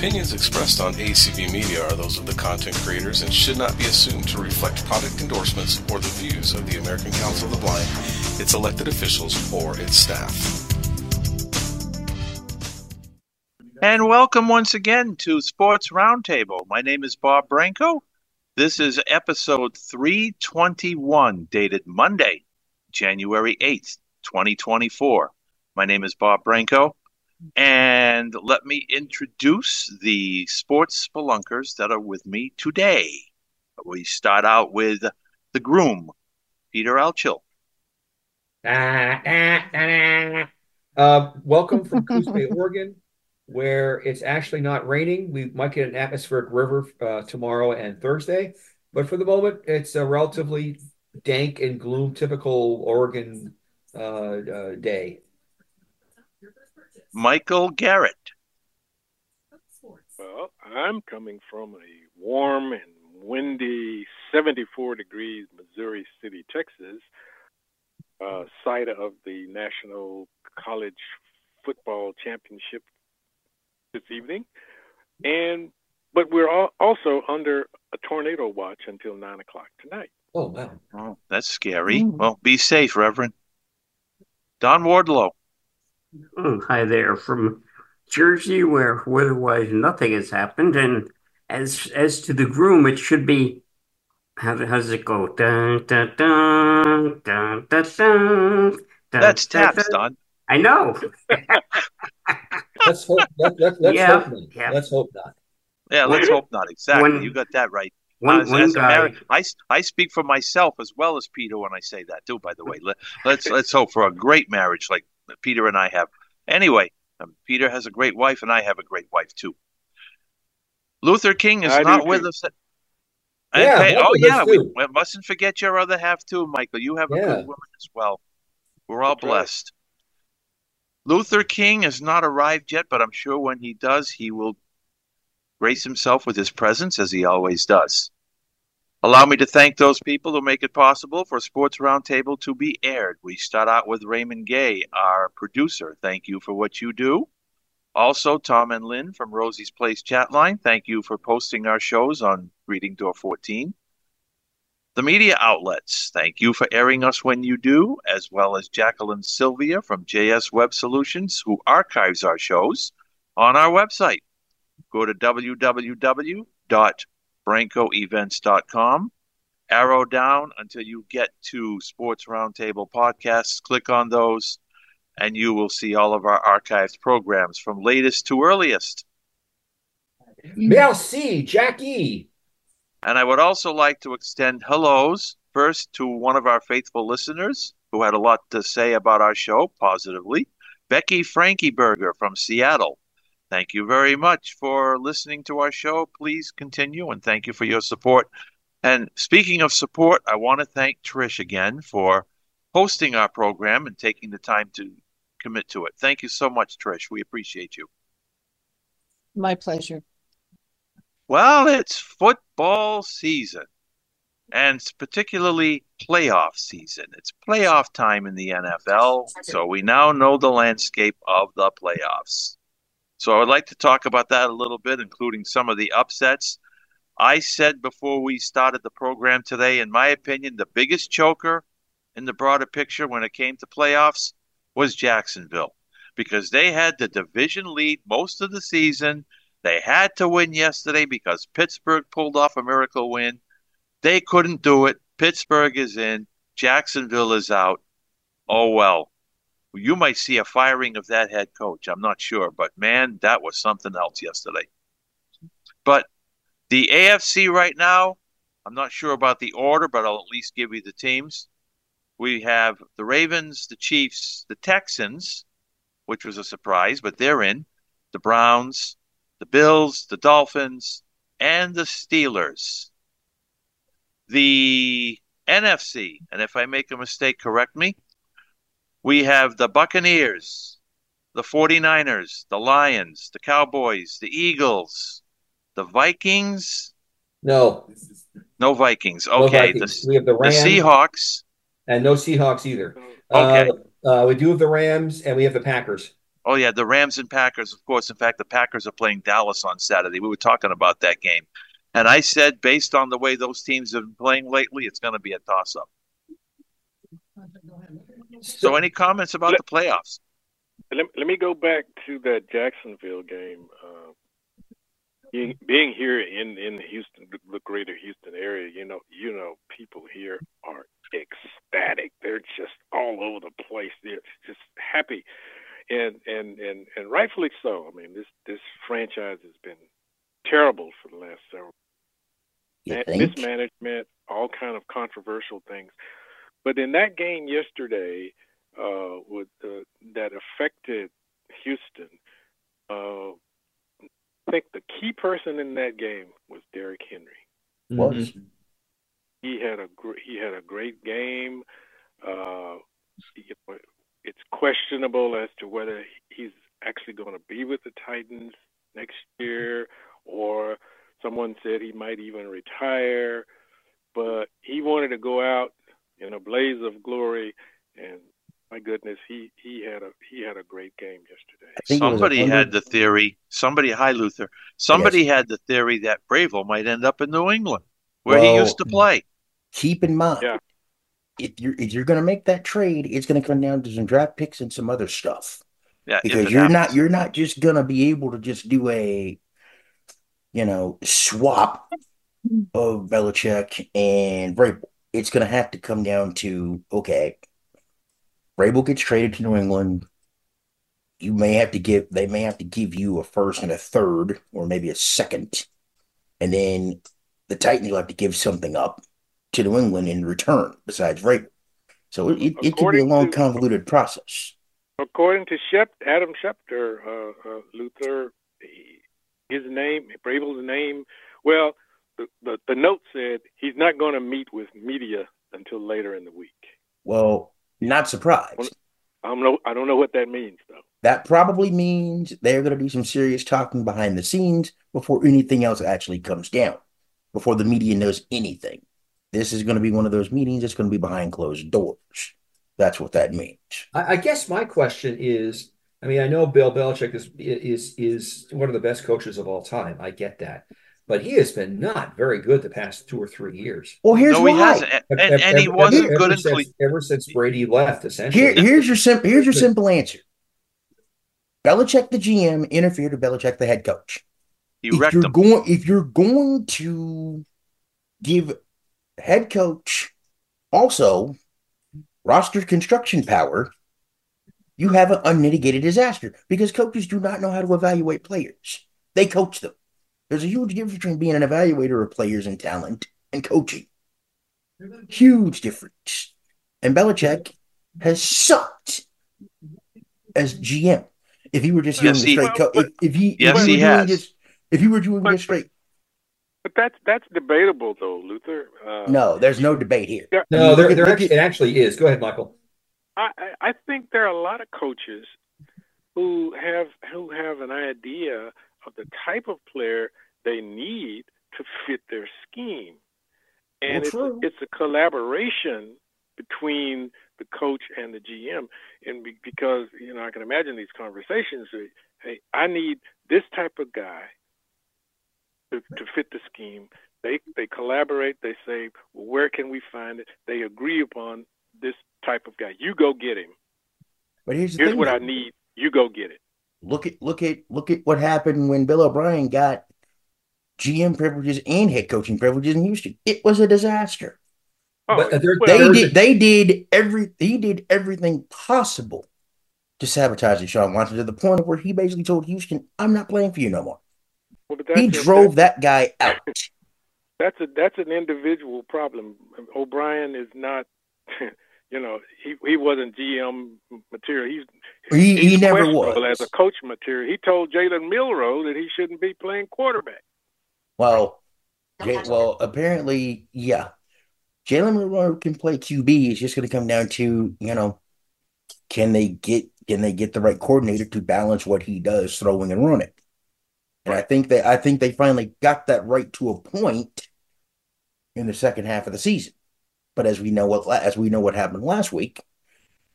opinions expressed on ACB Media are those of the content creators and should not be assumed to reflect product endorsements or the views of the American Council of the Blind, its elected officials, or its staff. And welcome once again to Sports Roundtable. My name is Bob Branco. This is episode 321, dated Monday, January 8th, 2024. My name is Bob Branco. And let me introduce the sports spelunkers that are with me today. We start out with the groom, Peter Alchill. Uh, welcome from Coos Bay, Oregon, where it's actually not raining. We might get an atmospheric river uh, tomorrow and Thursday, but for the moment, it's a relatively dank and gloom, typical Oregon uh, uh day. Michael Garrett. Well, I'm coming from a warm and windy 74 degrees Missouri City, Texas, uh, site of the National College Football Championship this evening. And but we're all also under a tornado watch until nine o'clock tonight. Oh wow! Oh, that's scary. Mm. Well, be safe, Reverend. Don Wardlow. Oh, hi there from Jersey, where weather-wise nothing has happened, and as as to the groom, it should be. How, how does it go? Dun, dun, dun, dun, dun, dun, That's taps, Don. I know. let's hope. Let, let, let's yeah, hope not. Yeah. Let's hope not. Yeah, let's hope not. Exactly. When, you got that right. One, as, one as guy, married, I, I speak for myself as well as Peter when I say that too. By the way, Let, let's let's hope for a great marriage like Peter and I have. Anyway, um, Peter has a great wife, and I have a great wife too. Luther King is I not with us. yeah, hey, oh yeah, we, we, mustn't forget your other half too, Michael. You have a yeah. good woman as well. We're all That's blessed. Right. Luther King has not arrived yet, but I'm sure when he does, he will grace himself with his presence as he always does. Allow me to thank those people who make it possible for Sports Roundtable to be aired. We start out with Raymond Gay, our producer. Thank you for what you do. Also, Tom and Lynn from Rosie's Place Chatline. Thank you for posting our shows on Reading Door 14. The media outlets, thank you for airing us when you do, as well as Jacqueline Sylvia from JS Web Solutions, who archives our shows on our website. Go to www brancoevents.com. Arrow down until you get to Sports Roundtable podcasts. Click on those, and you will see all of our archived programs from latest to earliest. Merci, Jackie. And I would also like to extend hellos first to one of our faithful listeners who had a lot to say about our show positively, Becky Frankieberger from Seattle. Thank you very much for listening to our show. Please continue and thank you for your support. And speaking of support, I want to thank Trish again for hosting our program and taking the time to commit to it. Thank you so much, Trish. We appreciate you. My pleasure. Well, it's football season, and particularly playoff season. It's playoff time in the NFL, so we now know the landscape of the playoffs. So I would like to talk about that a little bit, including some of the upsets. I said before we started the program today, in my opinion, the biggest choker in the broader picture when it came to playoffs was Jacksonville because they had the division lead most of the season. They had to win yesterday because Pittsburgh pulled off a miracle win. They couldn't do it. Pittsburgh is in. Jacksonville is out. Oh well you might see a firing of that head coach. I'm not sure, but man, that was something else yesterday. But the AFC right now, I'm not sure about the order, but I'll at least give you the teams. We have the Ravens, the Chiefs, the Texans, which was a surprise, but they're in. The Browns, the Bills, the Dolphins, and the Steelers. The NFC, and if I make a mistake, correct me we have the Buccaneers, the 49ers, the Lions, the Cowboys, the Eagles, the Vikings. No. No Vikings. Okay. No Vikings. The, we have the Rams. The Seahawks. And no Seahawks either. Okay. Uh, uh, we do have the Rams and we have the Packers. Oh yeah, the Rams and Packers, of course. In fact, the Packers are playing Dallas on Saturday. We were talking about that game, and I said, based on the way those teams have been playing lately, it's going to be a toss-up. So, any comments about the playoffs? Let, let me go back to that Jacksonville game. Uh, being, being here in in the Houston, the greater Houston area, you know, you know, people here are ecstatic. They're just all over the place. They're just happy, and and and and rightfully so. I mean, this this franchise has been terrible for the last several. You mismanagement, all kind of controversial things. But in that game yesterday, uh, with uh, that affected Houston, uh, I think the key person in that game was Derrick Henry. Was he had a gr- he had a great game. Uh, you know, it's questionable as to whether he's actually going to be with the Titans next year, or someone said he might even retire. But he wanted to go out in a blaze of glory, and my goodness, he he had a he had a great game yesterday. think it was Somebody had the theory. Somebody, hi Luther. Somebody had the theory that Vrabel might end up in New England, where he used to play. keep in mind Yeah. if you're if you're gonna make that trade, it's gonna come down to some draft picks and some other stuff. Yeah, Because you're not you're not just gonna be able to just do a you know swap of Belichick and Vrabel. It's gonna have to come down to okay, Vrabel gets traded to New England. You may have to give they may have to give you a first and a third, or maybe a second, and then the Titans will have to give something up to New England in return besides Vrabel. So it, it, it could be a long, to- convoluted process. According to Shep, Adam Schefter, uh, uh, Luther, his name, Vrabel's name. Well, the, the the note said he's not going to meet with media until later in the week. Well, not surprised. I don't know. I don't know what that means though. That probably means they're going to do some serious talking behind the scenes before anything else actually comes down, before the media knows anything. This is going to be one of those meetings that's going to be behind closed doors. That's what that means. I, I guess my question is, I mean, I know Bill Belichick is is is one of the best coaches of all time. I get that, but he has been not very good the past two or three years. Well, here's no, why. he hasn't, and, and, and he Ever- wasn't ever good in since, Cleveland. ever since Brady left. Essentially, Here, here's your simple. Here's your simple answer. Belichick, the GM, interfered with Belichick, the head coach. He if you're him. going, if you're going to give head coach also roster construction power, you have an unmitigated disaster because coaches do not know how to evaluate players. They coach them. There's a huge difference between being an evaluator of players and talent and coaching. Huge difference. And Belichick has sucked as GM. If he were just Yes, doing he- the straight, co- if, if he, Yes, if he were doing has. just- if he were doing But- just straight, But that's that's debatable though, Luther. Uh, no, there's no debate here. Yeah. no, there, there actually, it actually is. Go ahead, Michael. I, I I think there are a lot of coaches who have who have an idea of the type of player they need to fit their scheme, and Well, it's it's a collaboration between the coach and the GM, and because you know I can imagine these conversations. Hey, I need this type of guy to, to fit the scheme. They they collaborate. They say, well, where can we find it? They agree upon this type of guy. You go get him. But here's the Here's thing. what though. I need. You go get it. Look at look at look at what happened when Bill O'Brien got GM privileges and head coaching privileges in Houston. It was a disaster. Oh, But, well, They did they did every he did everything possible to sabotage Deshaun Watson to the point of where he basically told Houston, "I'm not playing for you no more." well, but He drove that guy out. That's a that's an individual problem. O'Brien is not. You know, he he wasn't GM material. He's He he never was. as a coach material. He told Jalen Milroe that he shouldn't be playing quarterback. Well, J- well, apparently, yeah. Jalen Milroe can play QB. It's just going to come down to you know, can they get can they get the right coordinator to balance what he does, throwing and running. And I think they I think they finally got that right to a point in the second half of the season. But as we know what as we know what happened last week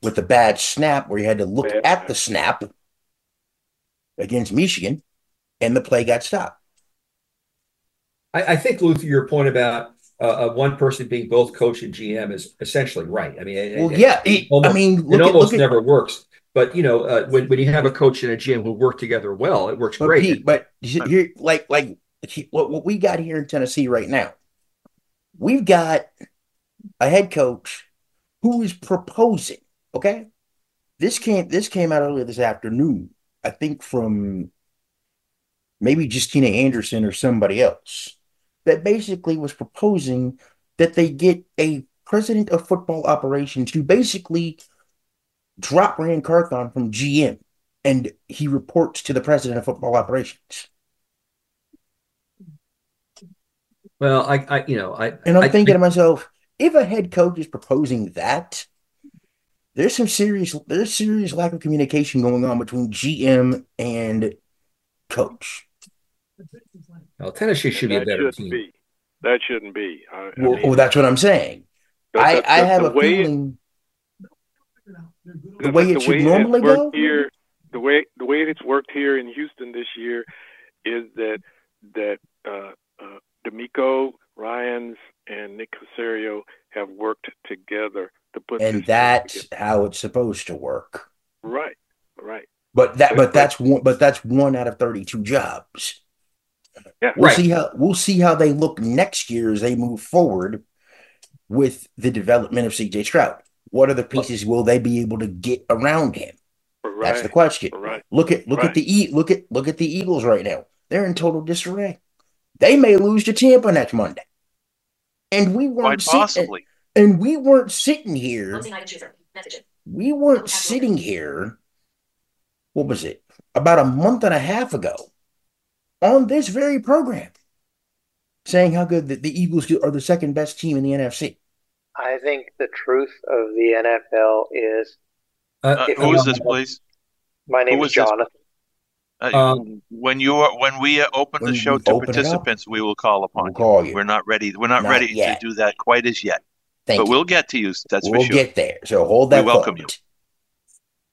with the bad snap where you had to look Bad at the snap against Michigan, and the play got stopped. I, I think Luther, your point about uh, uh, one person being both coach and GM is essentially right. I mean, Well, it- yeah, it- almost- I mean, it at, almost look at never works. But you know, uh, when when you have a coach and a GM who work together well, it works but great. Pete, but here, like, like what, what we got here in Tennessee right now, we've got a head coach who is proposing. Okay, this came this came out earlier this afternoon. I think from maybe Justina Anderson or somebody else that basically was proposing that they get a president of football operations to basically drop Ran Carthon from GM and he reports to the president of football operations. well, I, I you know, I And I'm I- thinking to myself, if a head coach is proposing that, there's some serious there's serious lack of communication going on between GM and coach. well, Tennessee should be a better team. be. That shouldn't be. I, I Well, mean, well, that's what I'm saying. I, I have a way it- feeling the way it should it's normally worked go? here, the way the way it's worked here in Houston this year is that that uh, uh, DeMeco, Ryans, and Nick Caserio have worked together to put and team that's together. how it's supposed to work. right, right. But that But- but but- that's one but that's one out of 32 jobs. Yeah. We'll Right. see how we'll see how they look next year as they move forward with the development of CJ Stroud. What other pieces will they be able to get around him? Right, That's the question. right. Look at look Right. at the e look at look at the Eagles right now. They're in total disarray. They may lose to Tampa next Monday. And we weren't sitting, possibly. and we weren't sitting here. Closing item chooser. Message. We weren't sitting here. What was it? About a month and a half ago on this very program saying how good the, the Eagles are the second best team in the NFC. I think the truth of the NFL is Uh, who is this, please? my name Who is is this? Jonathan. Uh, Um, when you are, when we uh, open when the show to open it up, participants, we will call upon We'll you. call you. We're not ready. We're not, Not ready yet. to do that quite as yet. Thank but you. we'll get to you. That's we'll for sure. get there. So hold that We welcome thought.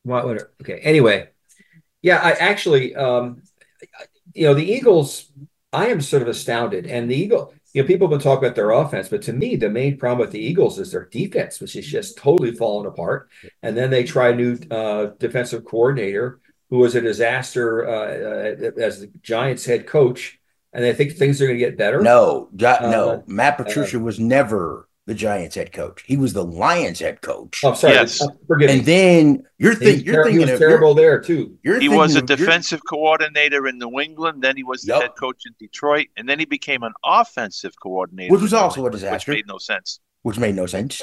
What, what, okay. Anyway, yeah, I actually, um, you know, the Eagles, I am sort of astounded. And the Eagle, you know, people have been talking about their offense, but to me, the main problem with the Eagles is their defense, which is just totally falling apart. And then they try a new uh, defensive coordinator who was a disaster uh, uh, as the Giants head coach. And I think things are going to get better. No, Jo- Uh, no. Matt Patricia was never the Giants head coach. He was the Lions head coach. Oh, sorry. Yes. Forgive me. and then you're, He think, you're ter- he thinking was of terrible there, too. You're, He you're was a of- defensive coordinator in New England. Then he was the Yup. head coach in Detroit, and then he became an offensive coordinator, Which was in New also a disaster. Which made no sense. which made no sense.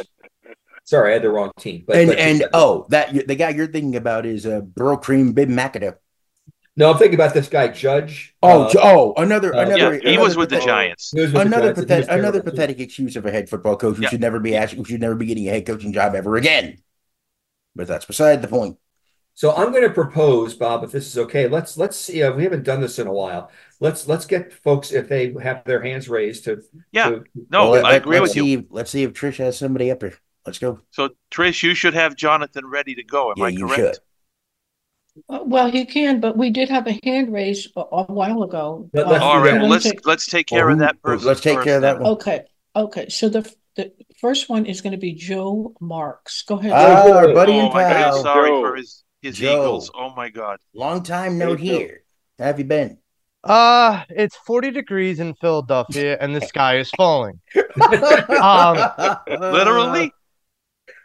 Sorry, I had the wrong team. But, and but- and oh, that the guy you're thinking about is uh, Burrow Cream Bib McAdoo. no, I'm thinking about this guy, Judge. Oh, Uh, oh, another uh, another. yeah, he was another with the Giants. he was with the Another Giants, and he was pathetic, another pathetic excuse of a head football coach who Yeah. should never be asked, who should never be getting a head coaching job ever again. But that's beside the point. So I'm going to propose, Bob, if this is okay. Let's let's see. Uh, we haven't done this in a while. Let's let's get folks if they have their hands raised to. Yeah. to- No, Well, I let- agree with you. see if- let's see if Trish has somebody up here. Let's go. So, Trish, you should have Jonathan ready to go. Am Yeah, I you correct? should. Uh, Well, he can, but we did have a hand raise a, a while ago. Let- Uh, let's All do Well, let's take- let's take care Well, of that person. let's take first care of that one. Okay, okay. So the the first one is going to be Joe Marks. Go ahead. Ah, Joe. our buddy Oh and my God! pal. Sorry Joe. for his his Joe. Eagles. Oh my God! Long time no Hey, here. How have you been? Uh, it's 40 degrees in Philadelphia and the sky is falling. Um, Literally.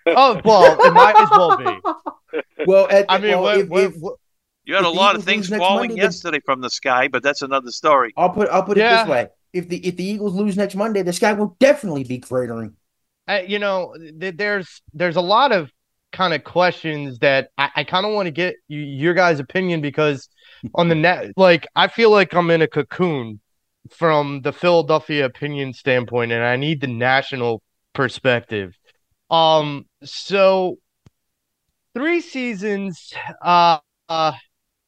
Oh, well, it might as well be. Well, at, I mean, well, what, if- what, if- what- You had a lot Eagles of things falling Monday, yesterday from the sky, but that's another story. I'll put I'll put it this way: if the if the Eagles lose next Monday, the sky will definitely be cratering. uh, you know, th- there's there's a lot of kind of questions that I, I kind of want to get you, your guys' opinion because on the net, like I feel like I'm in a cocoon from the Philadelphia opinion standpoint, and I need the national perspective. Um, so three seasons, uh, uh,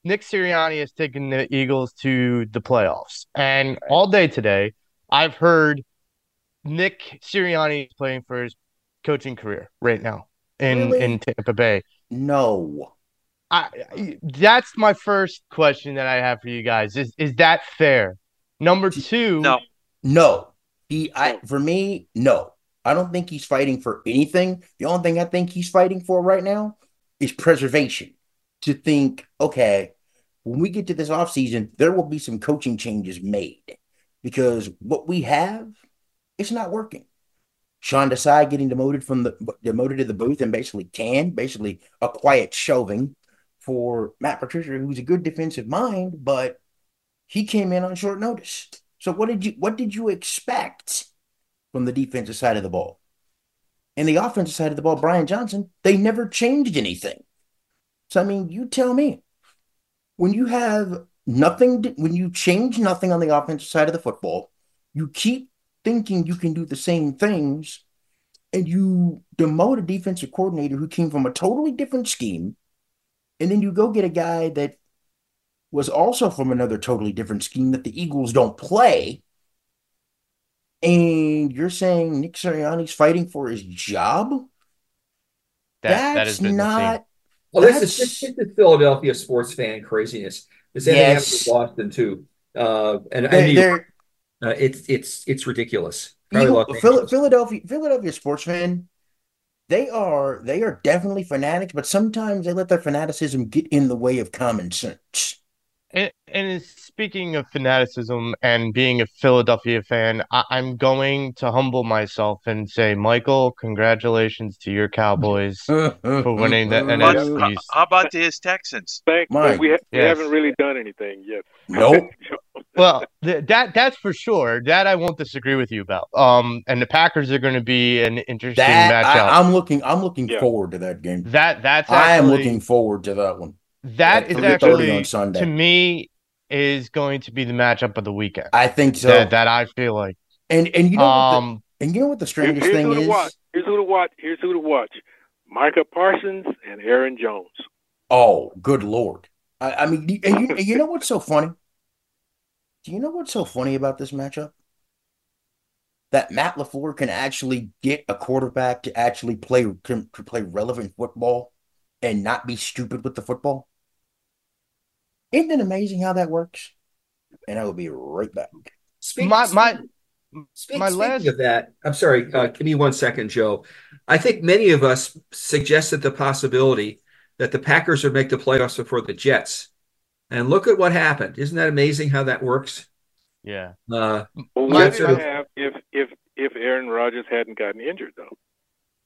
Nick Sirianni has taken the Eagles to the playoffs, and all day today, I've heard Nick Sirianni is playing for his coaching career right now in Really? in Tampa Bay. No, I that's my first question that I have for you guys. Is is that fair? Number two, No. No, he. I for me, no. I don't think he's fighting for anything. The only thing I think he's fighting for right now is preservation. To think, okay, when we get to this offseason, there will be some coaching changes made because what we have, it's not working. Sean Desai getting demoted from the demoted to the booth and basically can, basically a quiet shelving for Matt Patricia, who's a good defensive mind, but he came in on short notice. So what did you what did you expect from the defensive side of the ball? And the offensive side of the ball, Brian Johnson, they never changed anything. So I mean, you tell me, when you have nothing, when you change nothing on the offensive side of the football, you keep thinking you can do the same things, and you demote a defensive coordinator who came from a totally different scheme, and then you go get a guy that was also from another totally different scheme that the Eagles don't play. And you're saying Nick Sirianni's fighting for his job? that that That's has been the theme. not. Well, this is That's- this, this Philadelphia sports fan craziness. The same Yes. thing happened Boston too. Uh, and, They're, and they're- Uh, it's it's it's ridiculous. Probably Eagle- Phil- Philadelphia Philadelphia sports fan, they are they are definitely fanatics, but sometimes they let their fanaticism get in the way of common sense. And, and speaking of fanaticism and being a Philadelphia fan, I, I'm going to humble myself and say, Michael, congratulations to your Cowboys for winning the NFC how, East. how about his Texans? Thank, My- we, ha- we haven't really done anything yet. Nope. Well, th- that that's for sure. That I won't disagree with you about. Um, and the Packers are going to be an interesting That matchup. I, I'm looking I'm looking Yeah. forward to that game. that that's I am looking forward to that one. That at is 3:30 actually on Sunday. to me is going to be the matchup of the weekend. I think so. that that I feel like. and and you know what the, Um, and you know what the strangest here's thing who to is? watch. Here's who to watch. Here's who to watch. Micah Parsons and Aaron Jones. Oh, good lord! I, I mean, and you, and you know what's so funny? Do you know what's so funny about this matchup? That Matt LaFleur can actually get a quarterback to actually play to play relevant football and not be stupid with the football. Isn't it amazing how that works? And I will be right back. Speak- my my Speak, My speaking last- of that, I'm sorry. Uh, give me one second, Joe. I think many of us suggested the possibility that the Packers would make the playoffs before the Jets, and look at what happened. Isn't that amazing how that works? yeah. Uh, Well, we My- would my- have if if if Aaron Rodgers hadn't gotten injured though.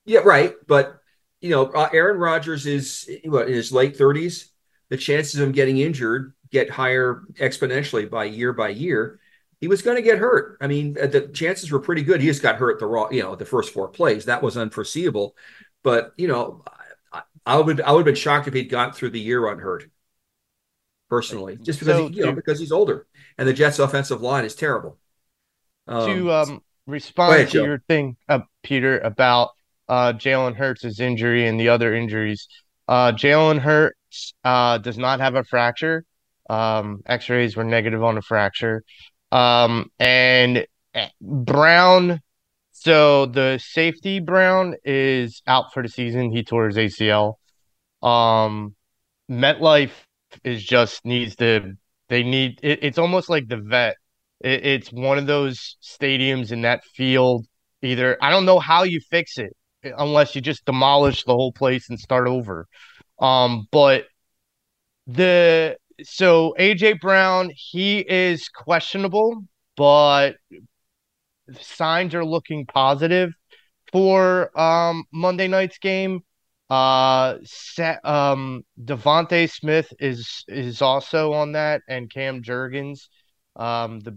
yeah, right. But you know, uh, Aaron Rodgers is what in his late 30s. The chances of him getting injured get higher exponentially by year by year. He was going to get hurt. I mean, uh, the chances were pretty good. He just got hurt the raw, you know, the first four plays. That was unforeseeable. But you know, I, I would I would have been shocked if he'd got through the year unhurt. Personally, just because So he, you know because he's older and the Jets' offensive line is terrible. to um respond ahead, to Joe. your thing, uh, Peter, about uh Jalen Hurts' injury and the other injuries. Uh, Jalen Hurts uh does not have a fracture. Um, X-rays were negative on a fracture. Um, and eh, Brown, so the safety Brown is out for the season. He tore his ACL. Um, MetLife is just needs to. They need. It, it's almost like the vet. It, it's one of those stadiums in that field. Either I don't know how you fix it unless you just demolish the whole place and start over. Um, but the so AJ Brown, he is questionable, but signs are looking positive for um Monday night's game. Uh, set, um, DeVonta Smith is is also on that, and Cam Jurgens, um, the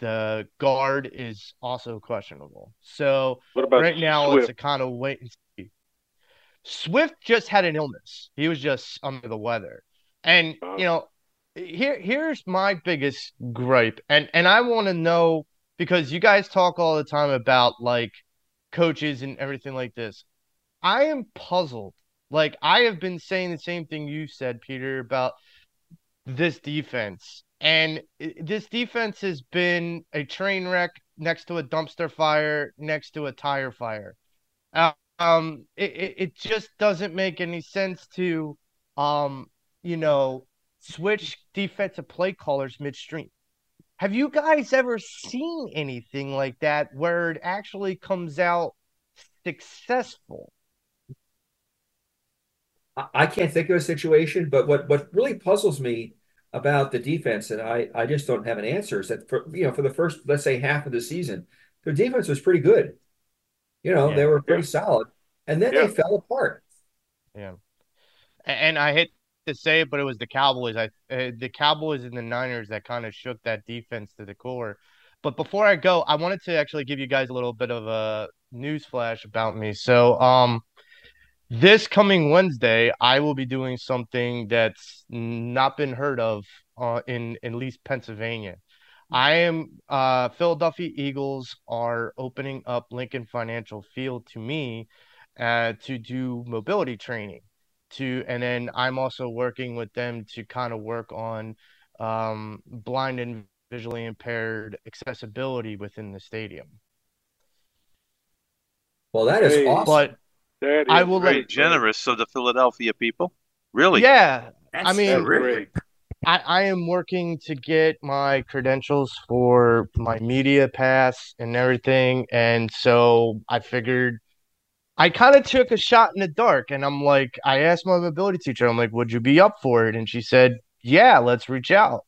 the guard is also questionable. So What about right now Swift? it's a kind of wait and see. Swift just had an illness. He was just under the weather. And Uh-huh. you know, here here's my biggest gripe. And and I want to know because you guys talk all the time about like coaches and everything like this. I am puzzled. Like I have been saying the same thing you said, Peter, about this defense. And this defense has been a train wreck next to a dumpster fire, next to a tire fire. Uh, um, it, it, just doesn't make any sense to um you know, switch defensive play callers midstream. Have you guys ever seen anything like that where it actually comes out successful? I can't think of a situation, but what what really puzzles me about the defense, and I I just don't have an answer, is that for you know for the first let's say half of the season, their defense was pretty good. You know, Yeah. they were pretty Yeah. solid, and then Yeah. they fell apart. Yeah. And I hate to say it, but it was the Cowboys. I uh, the Cowboys and the Niners that kind of shook that defense to the core. But before I go, I wanted to actually give you guys a little bit of a news flash about me. So, um, this coming Wednesday, I will be doing something that's not been heard of uh, in at least Pennsylvania. I am uh, Philadelphia Eagles are opening up Lincoln Financial Field to me uh, to do mobility training. To and then I'm also working with them to kind of work on um, blind and visually impaired accessibility within the stadium. Well, that is Hey. awesome. But That is I will Very let- generous of the Philadelphia people. Really? yeah, That's I mean, terrific. I, I am working to get my credentials for my media pass and everything. And so I figured I kind of took a shot in the dark. And I'm like, I asked my mobility teacher, I'm like, would you be up for it? And she said, yeah, let's reach out.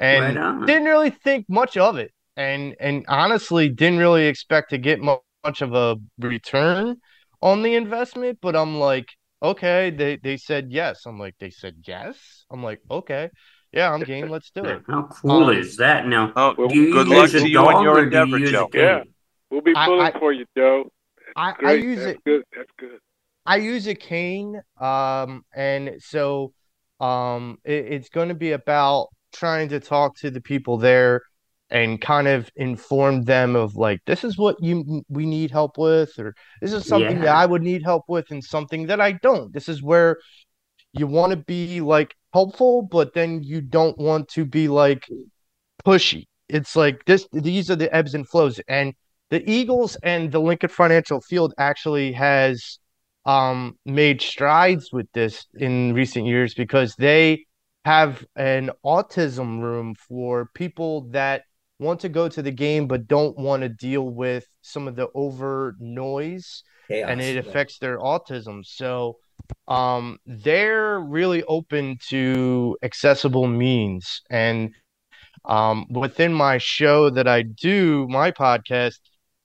And Right didn't really think much of it. And and honestly, didn't really expect to get much of a return on the investment. But I'm like, okay, they, they said yes. I'm like, they said yes. I'm like, okay. Yeah, I'm game. Let's do it. How cool Um, is that? Now, Oh, Well, do you good luck a to you and dog your or do you endeavor, Joe. Yeah. We'll be pulling I- for you, Joe. I, I use That's it. good. That's good. I use a cane. Um, and so um, it, it's going to be about trying to talk to the people there and kind of inform them of like this is what you we need help with, or this is something that I would need help with, and something that I don't. This is where you want to be like helpful, but then you don't want to be like pushy. It's like this, these are the ebbs and flows. And the Eagles and the Lincoln Financial Field actually has um made strides with this in recent years because they have an autism room for people that want to go to the game but don't want to deal with some of the over noise Chaos. and it Yeah. affects their autism. So um they're really open to accessible means and um within my show that I do, my podcast,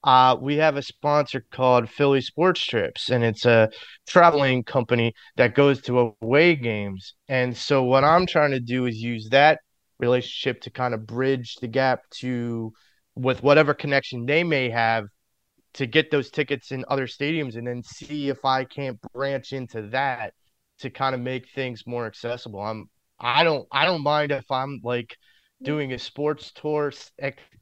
uh we have a sponsor called Philly Sports Trips and it's a traveling company that goes to away games. And so what I'm trying to do is use that relationship to kind of bridge the gap to with whatever connection they may have to get those tickets in other stadiums and then see if I can't branch into that to kind of make things more accessible. I'm I don't I don't mind if I'm like doing a sports tour,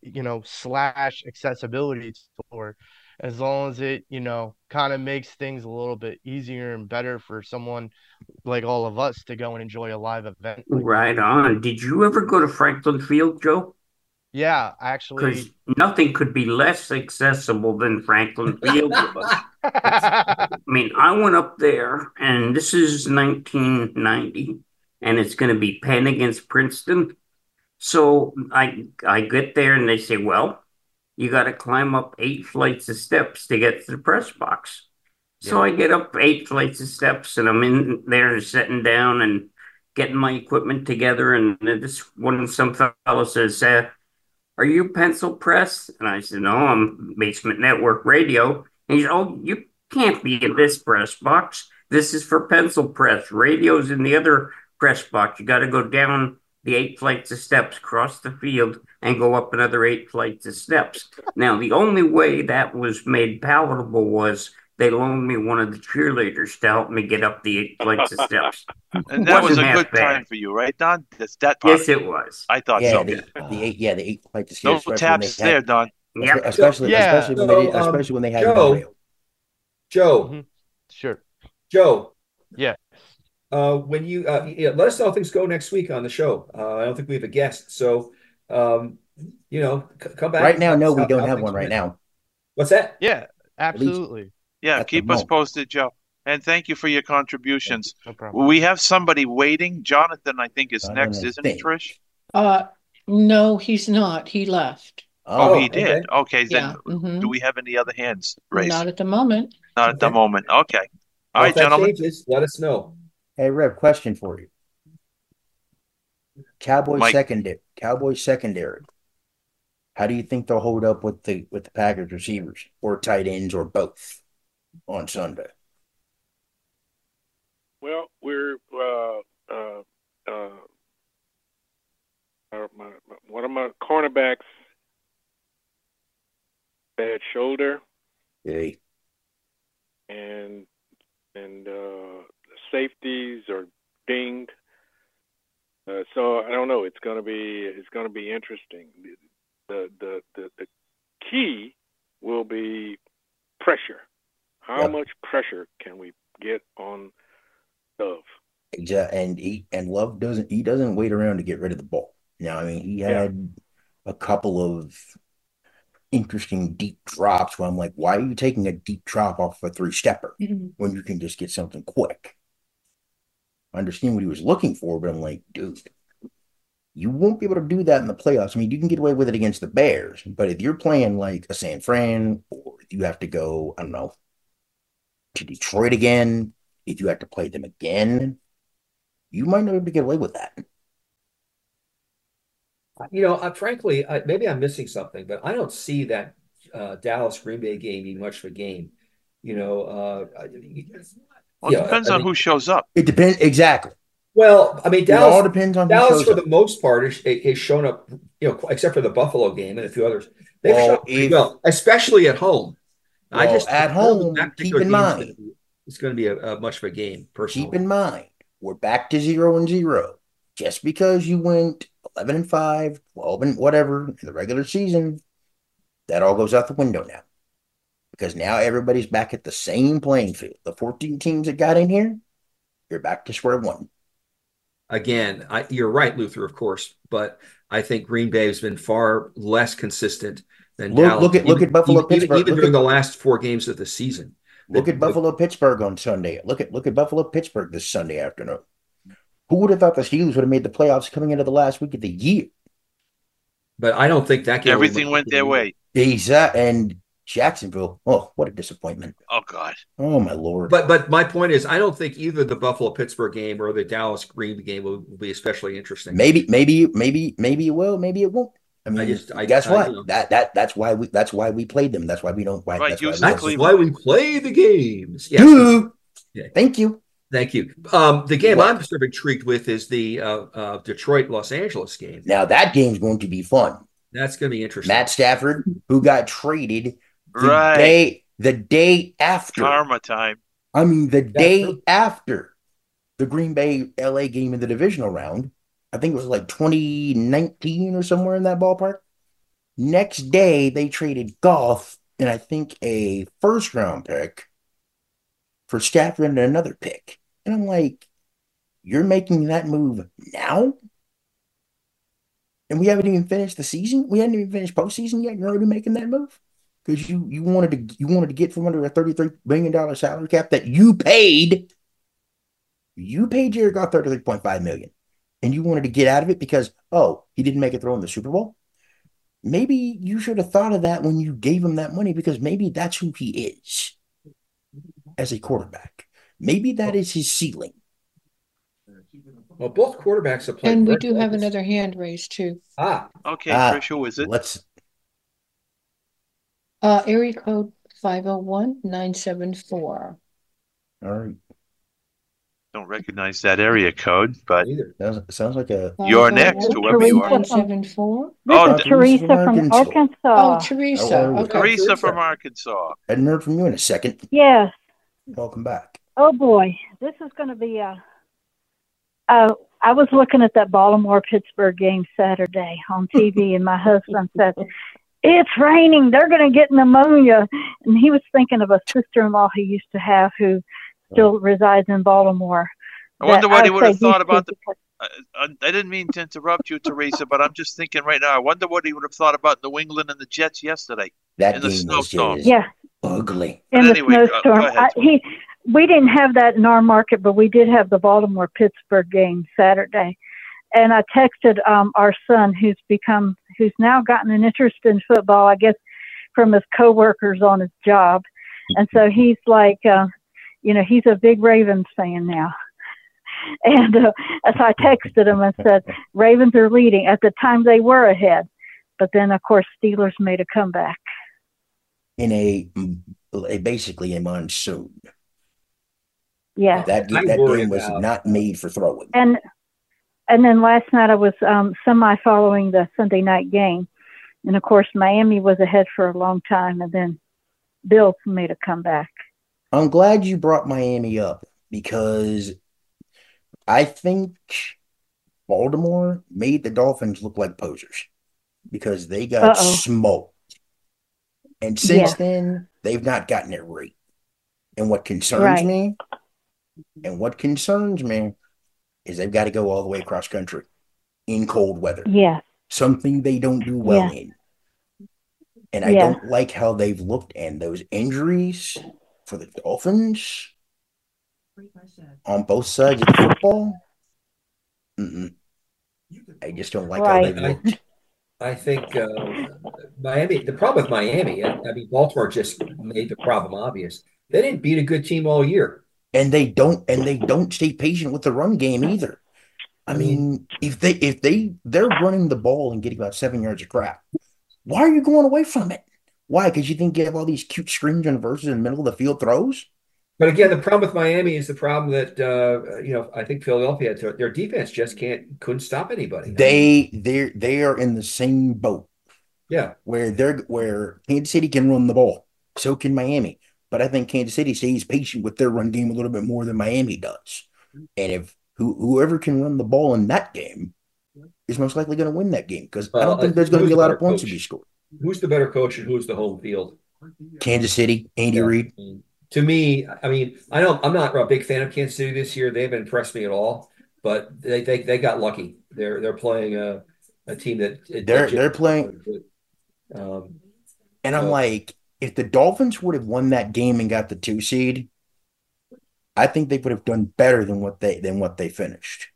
you know, slash accessibility tour, as long as it, you know, kind of makes things a little bit easier and better for someone like all of us to go and enjoy a live event. like. Right on. Did you ever go to Franklin Field, Joe? Yeah, actually. Because nothing could be less accessible than Franklin Field. I mean, I went up there, and this is 1990, and it's going to be Penn against Princeton. So I I get there, and they say, "Well, you got to climb up eight flights of steps to get to the press box." So I get up eight flights of steps, and I'm in there and sitting down and getting my equipment together, and this one some fellow says, uh, "Are you pencil press?" And I said, "No, I'm Basement Network Radio." And he said, "Oh, you can't be in this press box. This is for pencil press. Radio's in the other press box. You got to go down the eight flights of steps, cross the field, and go up another eight flights of steps." Now, the only way that was made palatable was they loaned me one of the cheerleaders to help me get up the eight flights of steps. And that was a Wasn't good bad. time for you, right, Don? That's that part. Yes, it was. I thought yeah, so. the, the eight, yeah, the eight flight to No stairs, especially when taps they there, Don. Yep. especially, Yeah. especially when they, did, um, especially when they had Joe, Mario. Joe, Mhm. Sure. Joe. Yeah. Uh, when you uh, yeah, let us know how things go next week on the show. Uh, I don't think we have a guest, so um, you know, c- come back. Right now, no, we don't have one right went. now. What's that? Yeah, absolutely. Yeah, At keep us moment. posted, Joe. And thank you for your contributions. No problem. We have somebody waiting. Jonathan, I think, is I next, isn't he, Think. Trish? Uh, no, he's not. He left. Oh, Oh, he did. Okay, Yeah. then mhm. do we have any other hands raised? Not at the moment. Not at the moment. Okay. All Well, right, gentlemen. changes, let us know. Hey, Rev, question for you. Cowboy Mike. secondary, Cowboy secondary. How do you think they'll hold up with the with the Packers receivers or tight ends or both on Sunday? Well, we're uh, uh, uh, my, my, one of my cornerbacks bad shoulder, Hey, and and uh, safeties are dinged. Uh, so I don't know. It's gonna be it's gonna be interesting. The the the, the key will be pressure. How Yep. much pressure can we get on Love? exa- and he and Love doesn't he doesn't wait around to get rid of the ball. Now, I mean, he Yeah. had a couple of interesting deep drops where I'm like, why are you taking a deep drop off a three stepper Mhm. when you can just get something quick? I understand what he was looking for, but I'm like, dude, you won't be able to do that in the playoffs. I mean, you can get away with it against the Bears, but if you're playing like a San Fran, or you have to go, I don't know, to Detroit again, if you have to play them again, you might not be able to get away with that. You know, uh, frankly, I, maybe I'm missing something, but I don't see that uh, Dallas Green Bay game being much of a game. You know, uh, I- Well, it yeah, depends I on mean- who shows up. It depends exactly. well, I mean, It all Dallas, depends on who Dallas shows for up. the most part is, is shown up. You know, except for the Buffalo game and a few others, they've Well, shown up if- well, especially at home. I just at I don't think home, keep in mind- gonna be- it's going to be a, a much of a game. Personally, Keep in mind, we're back to zero and zero. Just because you went 11 and 5, 12 and whatever in the regular season, that all goes out the window now. Because now everybody's back at the same playing field. The 14 teams that got in here, you're back to square one. again, I, you're right, Luther, of course, but I think Green Bay has been far less consistent than Look- Dallas. look at- look at Buffalo, even, even, Pittsburgh. even Look during at- the last four games of the season. Look The- at Buffalo Pittsburgh on Sunday. Look at look at Buffalo Pittsburgh this Sunday afternoon. Who would have thought the Steelers would have made the playoffs coming into the last week of the year? But I don't think that game Everything went their way. Exactly. And Jacksonville. Oh, what a disappointment. Oh God. Oh my lord. But but my point is, I don't think either the Buffalo Pittsburgh game or the Dallas Green game will, will be especially interesting. Maybe, maybe, maybe, maybe it will. Maybe it won't. I mean, just- I- guess I- what? you know. that that that's why we that's why we played them. That's why we don't. Why, Right, that's why we That's why we play the games. Yes. Yeah. Thank you. Thank you. Um, the game What? I'm sort of intrigued with is the uh, uh, Detroit Los Angeles game. Now that game's going to be fun. That's going to be interesting. Matt Stafford, who got traded the Right. day the day after. Karma time. I mean, the day true. after the Green Bay LA game in the divisional round, I think it was like 2019 or somewhere in that ballpark. Next day, they traded Goff and I think a first round pick for Stafford and another pick. And I'm like, you're making that move now? And we haven't even finished the season. We hadn't even finished postseason yet. You're already making that move because you you wanted to you wanted to get from under a thirty three million dollar salary cap that you paid. You paid Jared Goff thirty three point five million, and you wanted to get out of it because oh he didn't make a throw in the Super Bowl. Maybe you should have thought of that when you gave him that money because maybe that's who he is as a quarterback. Maybe that is his ceiling. Well, both quarterbacks have played. And we do have another hand raised too. Ah, Okay, Ah, Trish, who is it? Let's Uh, area code five oh one nine seven four. all right. Don't recognize that area code, but either. Sounds, sounds like a You're next, whoever you are. Nine seven four. This Oh, is d- Teresa from from Arkansas. Arkansas. Oh, Teresa, How are you? okay. Teresa Teresa. from Arkansas. I hadn't heard from you in a second. Yes. Welcome back. Oh boy, this is going to be a. Uh, I was looking at that Baltimore Pittsburgh game Saturday on TV, and my husband said, "It's raining. They're going to get pneumonia." And he was thinking of a sister-in-law he used to have who still resides in Baltimore. I wonder what he I'd would have thought about the. I, I I didn't mean to interrupt you, Teresa, but I'm just thinking right now. I wonder what he would have thought about New England and the Jets yesterday. That In the game was snowstorm. just Yeah, ugly. in But the anyway, go- go snowstorm. ahead. I, he we didn't have that in our market, but we did have the Baltimore Pittsburgh game Saturday. And I texted um, our son, who's become, who's now gotten an interest in football, I guess, from his coworkers on his job. And so he's like, uh, you know, he's a big Ravens fan now. And uh, so I texted him and said, Ravens are leading. At the time, they were ahead. But then, of course, Steelers made a comeback. In a, a basically a monsoon. Yeah. That, that game was about- not made for throwing. And and then last night I was um, semi following the Sunday night game, and of course Miami was ahead for a long time, and then Bills made a comeback. I'm glad you brought Miami up because I think Baltimore made the Dolphins look like posers because they got Uh-oh. smoked. And since Yeah. then, they've not gotten it right. And what concerns Right. me, and what concerns me, is they've got to go all the way across country in cold weather. Yeah, Something they don't do well Yeah. in. And I Yeah. don't like how they've looked and those injuries for the Dolphins on both sides of the football. Mm-mm. I just don't like how they've looked. I think uh, Miami. The problem with Miami, I, I mean, Baltimore just made the problem obvious. They didn't beat a good team all year. And they don't and they don't stay patient with the run game either. I mean, if they if they they're running the ball and getting about seven yards of crap, why are you going away from it? Why? Because you think you have all these cute screens and verses in the middle of the field throws? But again, the problem with Miami is the problem that uh, you know I think Philadelphia their defense just can't couldn't stop anybody. They they they are in the same boat yeah, where they're where Kansas City can run the ball, so can Miami. But I think Kansas City stays patient with their run game a little bit more than Miami does. And if who, whoever can run the ball in that game is most likely going to win that game because I don't think uh, there's going to be a lot of points to be scored. who's the better coach and who's the home field? Kansas City, Andy Yeah. Reid. To me, I mean, I don't. I'm not a big fan of Kansas City this year. They haven't impressed me at all. But they they, they got lucky. They're they're playing a, a team that They're they're playing, Um, and I'm So- like, if the Dolphins would have won that game and got the two seed, I think they would have done better than what they than what they finished.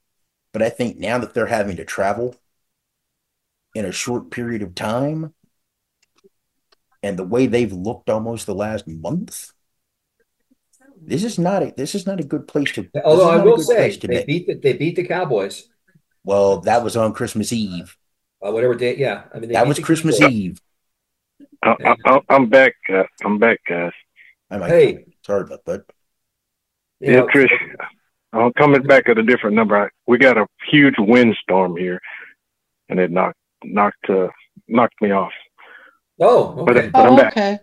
But I think now that they're having to travel in a short period of time, and the way they've looked almost the last month, this is not a this is not a good place to. although I will say they be. beat the, they beat the Cowboys. Well, that was on Christmas Eve. Uh, whatever day, yeah. I mean, they That was Christmas Cowboys. Eve. I, I, I- I'm back. Uh, I'm back, guys. I might, Hey, sorry about that. Yeah, know, Trish. I'm coming back at a different number. I, we got a huge windstorm here, and it knocked knocked uh, knocked me off. Oh, But, okay. but I'm Oh, back. okay.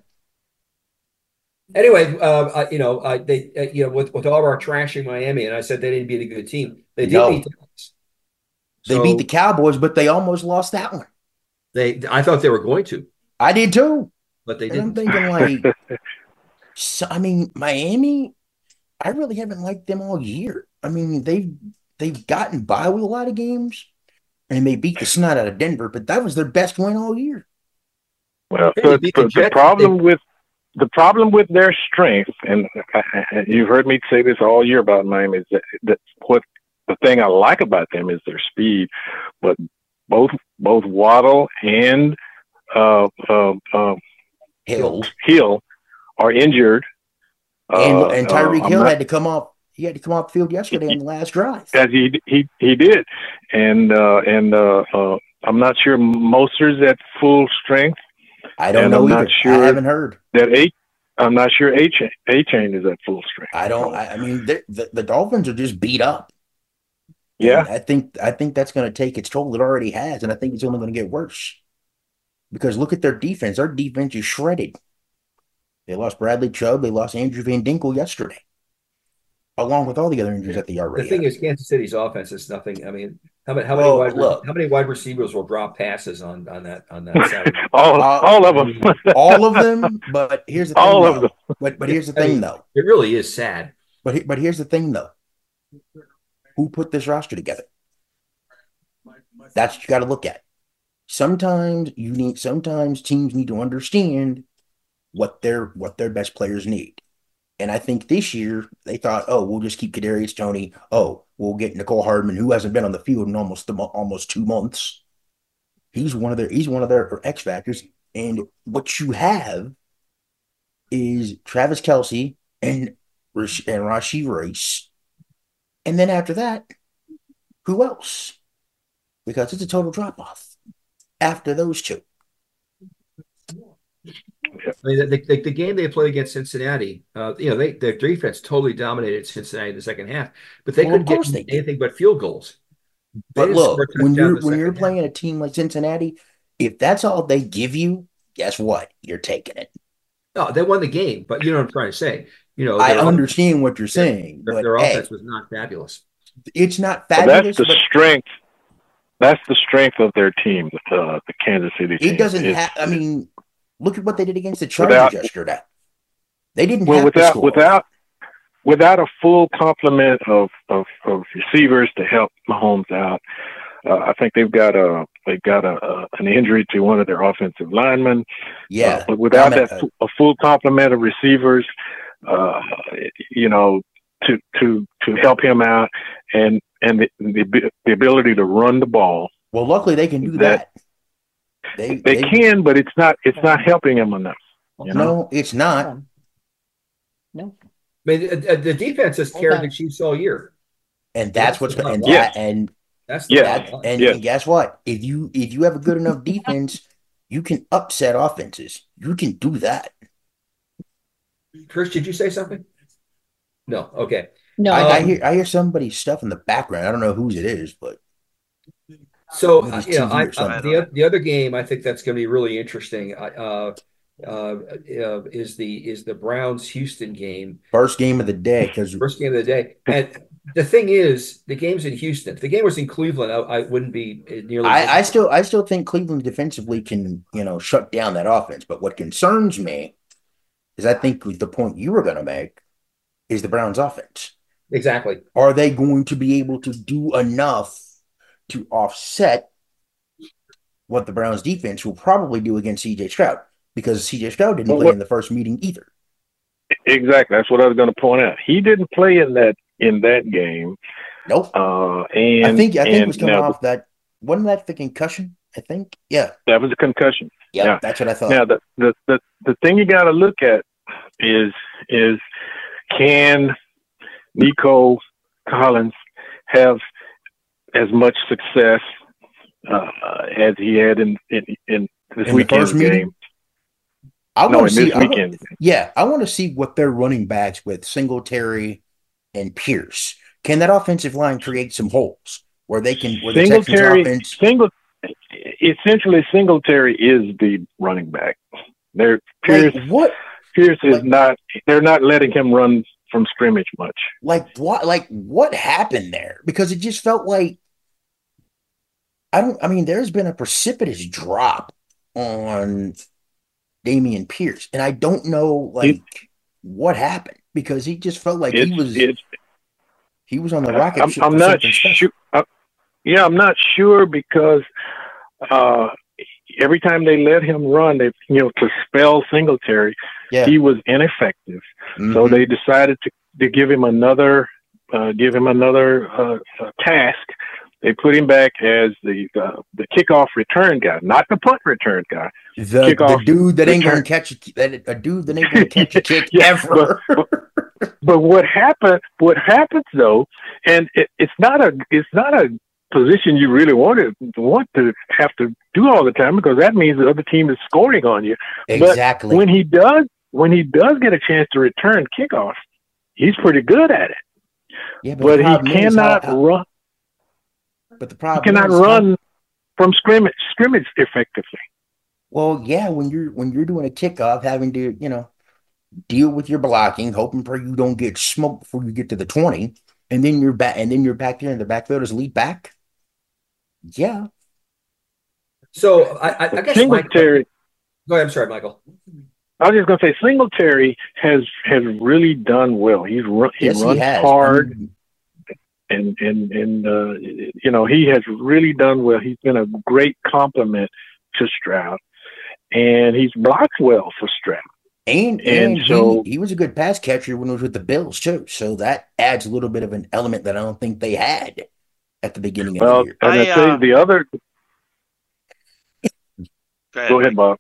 Anyway, uh, I, you know, I, they, uh, you know, with, with all of our trashing Miami, and I said they didn't beat a good team. They did No. beat Dallas. They So beat the Cowboys, but they almost lost that one. They, I thought they were going to, I did too. but they And I'm thinking like, so, I mean, Miami, I really haven't liked them all year. I mean, they've they've gotten by with a lot of games, and they beat the snot out of Denver, but that was their best win all year. Well, Hey, the, the the, the Jets. problem with the problem with their strength, and I, I, you've heard me say this all year about Miami, is that, that what the thing I like about them is their speed, but both both Waddle and uh, uh, uh, Hill Hill are injured. and, Uh, and uh, Tyreek I'm Hill not- had to come off. He had to come off the field yesterday on the last drive. as he he he did, and uh, and uh, uh, I'm not sure Mostert's at full strength. I don't know I'm either. not sure- I haven't heard. That eight, I'm not sure Achane A chain is at full strength. I don't. I, I mean, the the Dolphins are just beat up. Yeah. And I think I think that's going to take its toll. It already has, and I think it's only going to get worse. Because look at their defense. Their defense is shredded. They lost Bradley Chubb. They lost Andrew Van Ginkel yesterday, along with all the other injuries that they The thing have. is, Kansas City's offense is nothing. I mean, how many how many Well, wide look. how many wide receivers will drop passes on on that on that side? all Uh, all of them. all of them. But here's the thing. All of though. them. But but here's the I mean- thing though. it really is sad. But but here's the thing though. Who put this roster together? That's what you got to look at. Sometimes you need. Sometimes teams need to understand what their what their best players need. And I think this year they thought, oh, we'll just keep Kadarius Toney. Oh, we'll get Mecole Hardman, who hasn't been on the field in almost the, almost two months. He's one of their he's one of their X factors. And what you have is Travis Kelce and and Rashee Rice. And then after that, who else? Because it's a total drop off after those two. I mean, the, the, the, game they played against Cincinnati, uh, you know, they their defense totally dominated Cincinnati in the second half, but they well, couldn't get anything but field goals. But look, when you're when you're playing a team like Cincinnati, if that's all they give you, guess what? You're taking it. No, they won the game, but you know what I'm trying to say. You know, I understand what you're saying. Their, but, their offense hey, was not fabulous. It's not fabulous. that's the but, strength. That's the strength of their team, uh, the Kansas City team. It doesn't have. I mean, look at what they did against the Chargers without, yesterday. They didn't well without without without a full complement of, of, of receivers to help Mahomes out. Uh, I think they've got a they've got a, a, an injury to one of their offensive linemen. Yeah, uh, but without that uh, a full complement of receivers, uh, you know, to to to help him out and and the, the, the ability to run the ball. Well, luckily they can do that. that. They, they, they can, but it's not it's not helping them enough. You know? No, it's not. No. I mean, the, the defense has carried the Chiefs all year, and that's, what's and yeah. and that's yeah, that, and, and guess what? If you if you have a good enough defense, you can upset offenses. You can do that. Chris, did you say something? No. Okay. No. I, I hear I hear somebody's stuff in the background. I don't know whose it is, but so you know, I, uh, the the other game I think that's going to be really interesting. Uh, uh, uh, is the is the Browns Houston game first game of the day because first game of the day and the thing is the game's in Houston if the game was in Cleveland I, I wouldn't be nearly I, I, still I still think Cleveland defensively can you know shut down that offense but what concerns me is I think the point you were going to make is the Browns offense exactly are they going to be able to do enough to offset what the Browns defense will probably do against CJ Stroud because CJ Stroud didn't well, play what, in the first meeting either. Exactly. That's what I was going to point out. He didn't play in that in that game. Nope. Uh, and I think I think it was coming now, off that wasn't that the concussion? I think. Yeah. That was a concussion. Yep, yeah, that's what I thought. Now the the the, the thing you got to look at is is can Nico Collins have as much success uh, as he had in in, in this in weekend's game. I no, want to see. I yeah, I want to see what they're running backs with Singletary and Pierce. Can that offensive line create some holes where they can? Where Singletary, the offense... single, essentially Singletary is the running back. They're Pierce. Like what? Pierce is like, not. They're not letting him run from scrimmage much. Like what? Like what happened there? Because it just felt like I don't. I mean, there's been a precipitous drop on Dameon Pierce, and I don't know like it, what happened because he just felt like he was he was on the rocket. I'm, I'm not sure. Uh, yeah, I'm not sure because uh, every time they let him run, they you know to spell Singletary, yeah. he was ineffective. Mm-hmm. So they decided to to give him another uh, give him another uh, uh task. They put him back as the uh, the kickoff return guy, not the punt return guy. The, the dude that ain't gonna catch a, that, a dude that ain't gonna catch a kick yeah, ever. But, but, but, what happened? What happens though, and it, it's not a it's not a position you really want to want to have to do all the time because that means the other team is scoring on you. Exactly. But when he does, when he does get a chance to return kickoff, he's pretty good at it. Yeah, but, but he cannot how, how, run. But the problem he cannot uh, run how, from scrimmage scrimmage effectively. Well, yeah, when you're when you're doing a kickoff, having to you know deal with your blocking, hoping for you don't get smoked before you get to the twenty, and then you're back, and then you're back there, and the backfield is lead back. Yeah. So I, I, I guess Singletary. Go ahead. I'm sorry, Michael. I was just going to say Singletary has has really done well. He's run, he yes, runs he hard, I mean, and and and uh, you know he has really done well. He's been a great compliment to Stroud, and he's blocked well for Stroud. And And and so- he, he was a good pass catcher when he was with the Bills too. So that adds a little bit of an element that I don't think they had at the beginning of the year. and I, I, say uh, the other. Go ahead. Go ahead, Bob.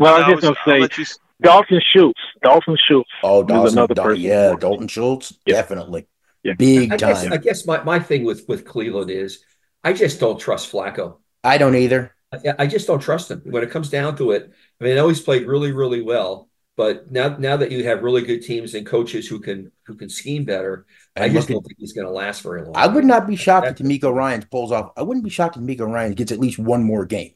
Go ahead. Well, I No, was just I'll gonna say let you s- Dalton Schultz. Dalton Schultz. Oh, is Dawson, another Daw- person. yeah, Dalton Schultz, Yeah. definitely, Yeah. big I guess time. I guess my, my thing with with Cleveland is I just don't trust Flacco. I don't either. I, I just don't trust him when it comes down to it. I mean, I know he's played really, really well, but now now that you have really good teams and coaches who can who can scheme better, I just look don't at- think he's going to last very long. I would not be shocked if That's- DeMeco Ryan pulls off. I wouldn't be shocked if DeMeco Ryan gets at least one more game,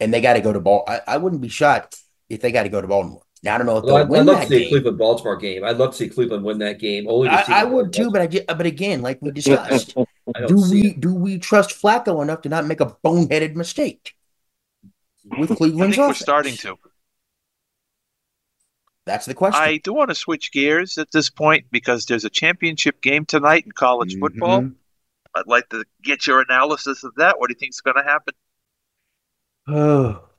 and they got to go to ball. I, I wouldn't be shocked if they got to go to Baltimore. Now I don't know if Well, they'll I'd, win I'd love that to see a game. Cleveland Baltimore game. I'd love to see Cleveland win that game. Only to I, see I would too, but I get, but again, like we discussed, don't do see we it. do we trust Flacco enough to not make a boneheaded mistake with I Cleveland's think we're starting to. That's the question. I do want to switch gears at this point because there's a championship game tonight in college football. Mhm. I'd like to get your analysis of that. What do you think is going to happen? Oh, The I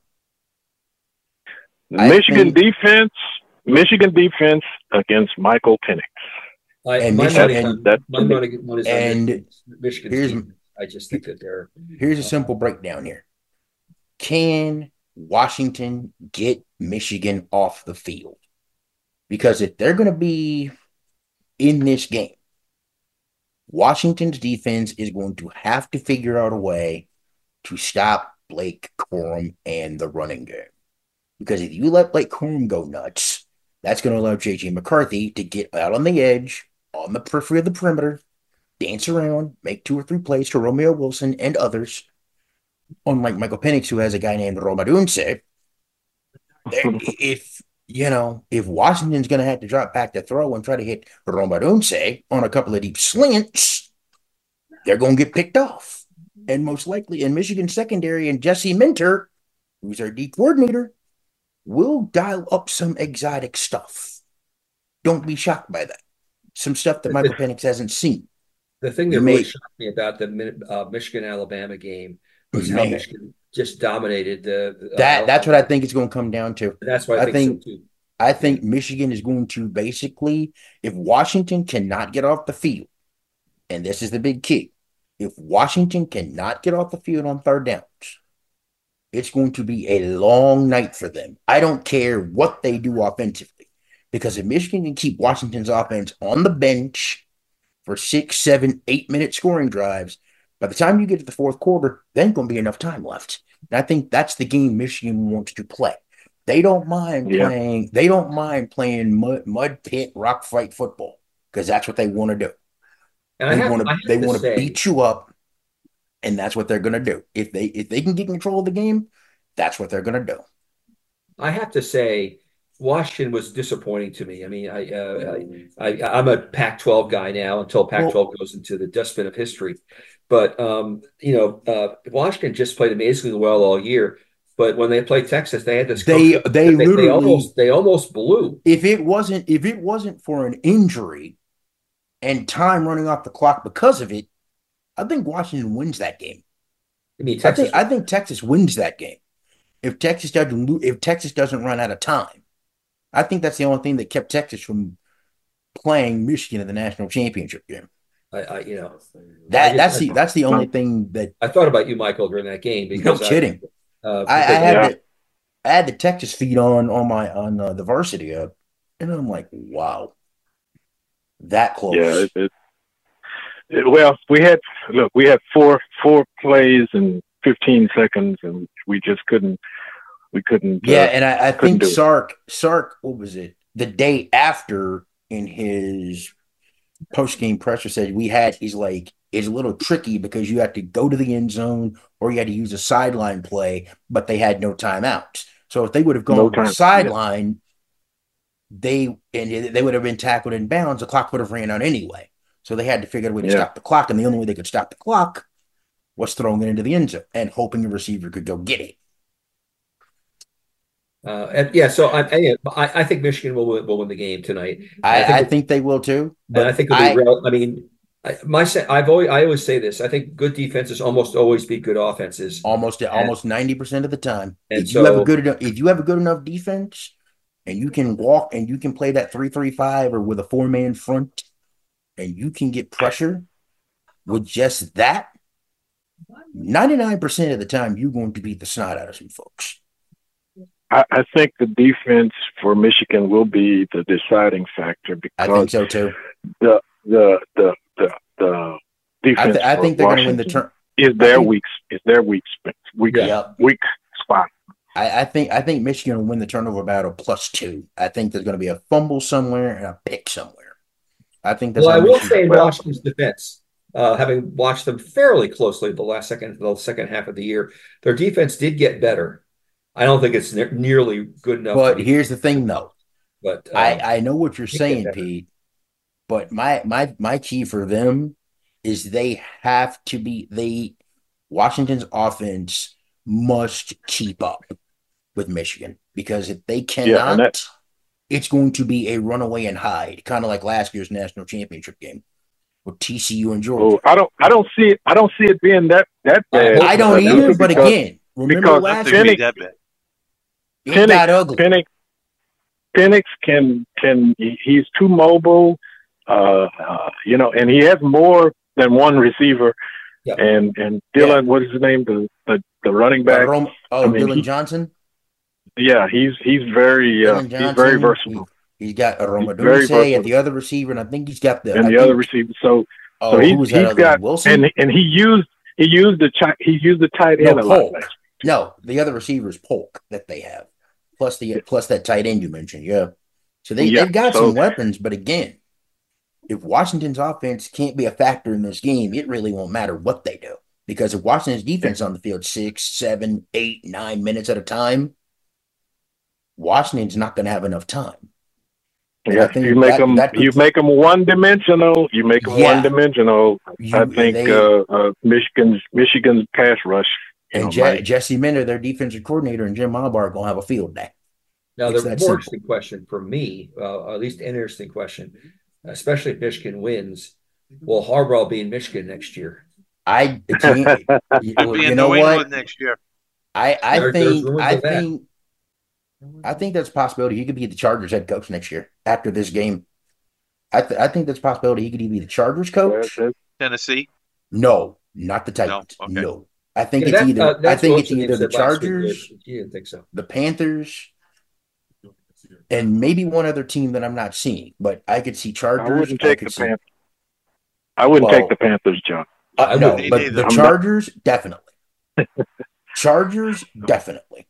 Michigan think- defense. Michigan defense against Michael Penix. I, And my Michigan- money, and that- my money, money is on and Michigan- Michigan's here's- team. I just think that they're here's a uh, simple breakdown here. Can Washington get Michigan off the field? Because if they're going to be in this game, Washington's defense is going to have to figure out a way to stop Blake Corum and the running game. Because if you let Blake Corum go nuts, that's going to allow JJ McCarthy to get out on the edge, on the periphery of the perimeter, dance around, make two or three plays to Roman Wilson and others. Unlike Michael Penix, who has a guy named Rome Odunze, if you know, if Washington's going to have to drop back to throw and try to hit Rome Odunze on a couple of deep slants, they're going to get picked off. And most likely in Michigan secondary and Jesse Minter, who's our D coordinator, will dial up some exotic stuff. Don't be shocked by that. Some stuff that Michael Penix hasn't seen. The thing that really shocked me about the uh, Michigan Alabama game was how Michigan just dominated the. uh, That that's what I think it's going to come down to. That's what I, I think, think- so. I think Michigan is going to basically, if Washington cannot get off the field, and this is the big key, if Washington cannot get off the field on third downs, it's going to be a long night for them. I don't care what they do offensively, because if Michigan can keep Washington's offense on the bench for six, seven, eight minute scoring drives, by the time you get to the fourth quarter, there ain't going to be enough time left. And I think that's the game Michigan wants to play. They don't mind Yeah. playing. They don't mind playing mud, mud pit rock fight football because that's what they want to do. And They want to. They want to beat you up, and that's what they're going to do. If they if they can get control of the game, that's what they're going to do. I have to say, Washington was disappointing to me. I mean, I, uh, I, I I'm a Pac-12 guy now until Pac-12 goes into the dustbin of history. But um, you know, uh, Washington just played amazingly well all year. But when they played Texas, they had this. They they they, literally almost they almost blew. if it wasn't if it wasn't for an injury and time running off the clock because of it, I think Washington wins that game. I mean, I think I think Texas wins that game. If Texas doesn't if Texas doesn't run out of time, I think that's the only thing that kept Texas from playing Michigan in the national championship game. I, I you know That I that's the that's the only thing that I thought about you, Michael, during that game no because I- kidding. uh, I, I had Yeah. the I had the Texas feed on on my on uh, the varsity up, and I'm like, wow, that close. Yeah, it, it, it- well, we had look, we had four four plays in 15 seconds, and we just couldn't we couldn't. Yeah, uh, and I, I think. Sark Sark, what was it? The day after in his post game presser said we had he's like it's a little tricky because you have to go to the end zone or you had to use a sideline play, but they had no timeouts. So if they would have gone No to the time- sideline, they and they would have been tackled in bounds, the clock would have ran out anyway. So they had to figure out a way to Yeah. stop the clock, and the only way they could stop the clock was throwing it into the end zone and hoping a receiver could go get it. Uh, and yeah, so I, I, I think Michigan will win, will win the game tonight. I, I I think think, they will too. And I think it'll be I, real. I mean, I, my I've always I always say this. I think good defenses almost always beat good offenses. almost almost ninety percent of the time, and if you have a so- good enough if you have a good enough defense, and you can walk and you can play that three three five or with a four man front, and you can get pressure with just that. Ninety nine percent of the time, you're going to beat the snot out of some folks. I, I think the defense for Michigan will be the deciding factor because I think so too. The the the the, the defense. I, th- I think they're going to win the turn. Is their weak is their weak weak Yeah. weak spot. I, I think I think Michigan will win the turnover battle plus two. I think there's going to be a fumble somewhere and a pick somewhere. I think that's Well, I will say in Washington's defense, uh, having watched them fairly closely the last second, the second half of the year, their defense did get better. I don't think it's ne- nearly good enough. But to here's the thing, though. but uh, I I know what you're saying. Pete. But my my my key for them is they have to be they Washington's offense must keep up with Michigan because if they cannot, and that- it's going to be a runaway and hide, kind of like last year's national championship game with TCU and Georgia. Oh, I don't I don't see it I don't see it being that that bad. I don't either, but Because- again, remember because last Nothing year be that bad. it Penix- got ugly. Penix, Penix can can he's too mobile, uh, uh, you know, and he has more than one receiver. Yeah. And and Dillon, what is his name? The the, the running Uh, back. Oh, I mean, Dillon he- Johnson. Yeah, he's he's very uh, Dillon he's very versatile. He, has got a very Rome Odunze at the other receiver, and I think he's got the and I the other receiver. So Oh, so who he's was that he's other got? Wilson. and and he used he used the chi- he used the tight No, end a lot. Polk. last No, the other receiver is Polk that they have, plus the plus that tight end you mentioned. Yeah, so they Yeah, they've got so- some weapons, but again, if Washington's offense can't be a factor in this game, it really won't matter what they do because if Washington's defense on the field six, seven, eight, nine minutes at a time, Washington's not going to have enough time. And I Yeah, think you make that- them that could- you make them one dimensional. You make them Yeah. one dimensional. You- I think they- uh, uh, Michigan's Michigan's pass rush. And know, Je- might- Jesse Minter, their defensive coordinator, and Jim Harbaugh are going to have a field day. Now, It's the that more simple. interesting question for me, uh, at least an interesting question, especially if Michigan wins, will Harbaugh be in Michigan next year? I can't, you, you know what? Next year. I, I There- think I of that. think I think that's a possibility. He could be the Chargers head coach next year after this game. I th- I think that's a possibility. He could either be the Chargers coach. Tennessee. No, not the Titans. okay. No, I think Yeah, it's that- either. uh, I think it's either the said last week. Chargers, You didn't think so? the Panthers, and maybe one other team that I'm not seeing. But I could see Chargers. I Chargers. wouldn't take could the see- Panthers. I wouldn't Well- take the Panthers, John. Uh, no, but either. the Chargers definitely. Chargers definitely,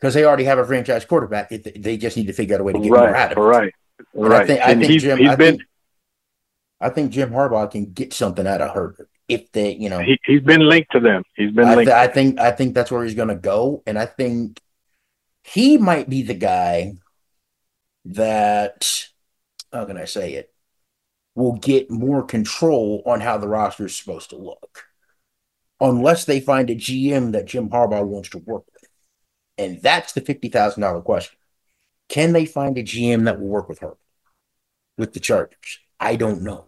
because they already have a franchise quarterback. It, they just need to figure out a way to get more out of it. right, And right. I think I think he's, Jim. he's I been think I think Jim Harbaugh can get something out of Herbert if they, you know. he, he's been linked to them. He's been I, linked. th- I think I think that's where he's going to go, and I think he might be the guy that how can I say it will get more control on how the roster is supposed to look, unless they find a GM that Jim Harbaugh wants to work with, and that's the fifty thousand dollar question: Can they find a GM that will work with her, with the Chargers? I don't know.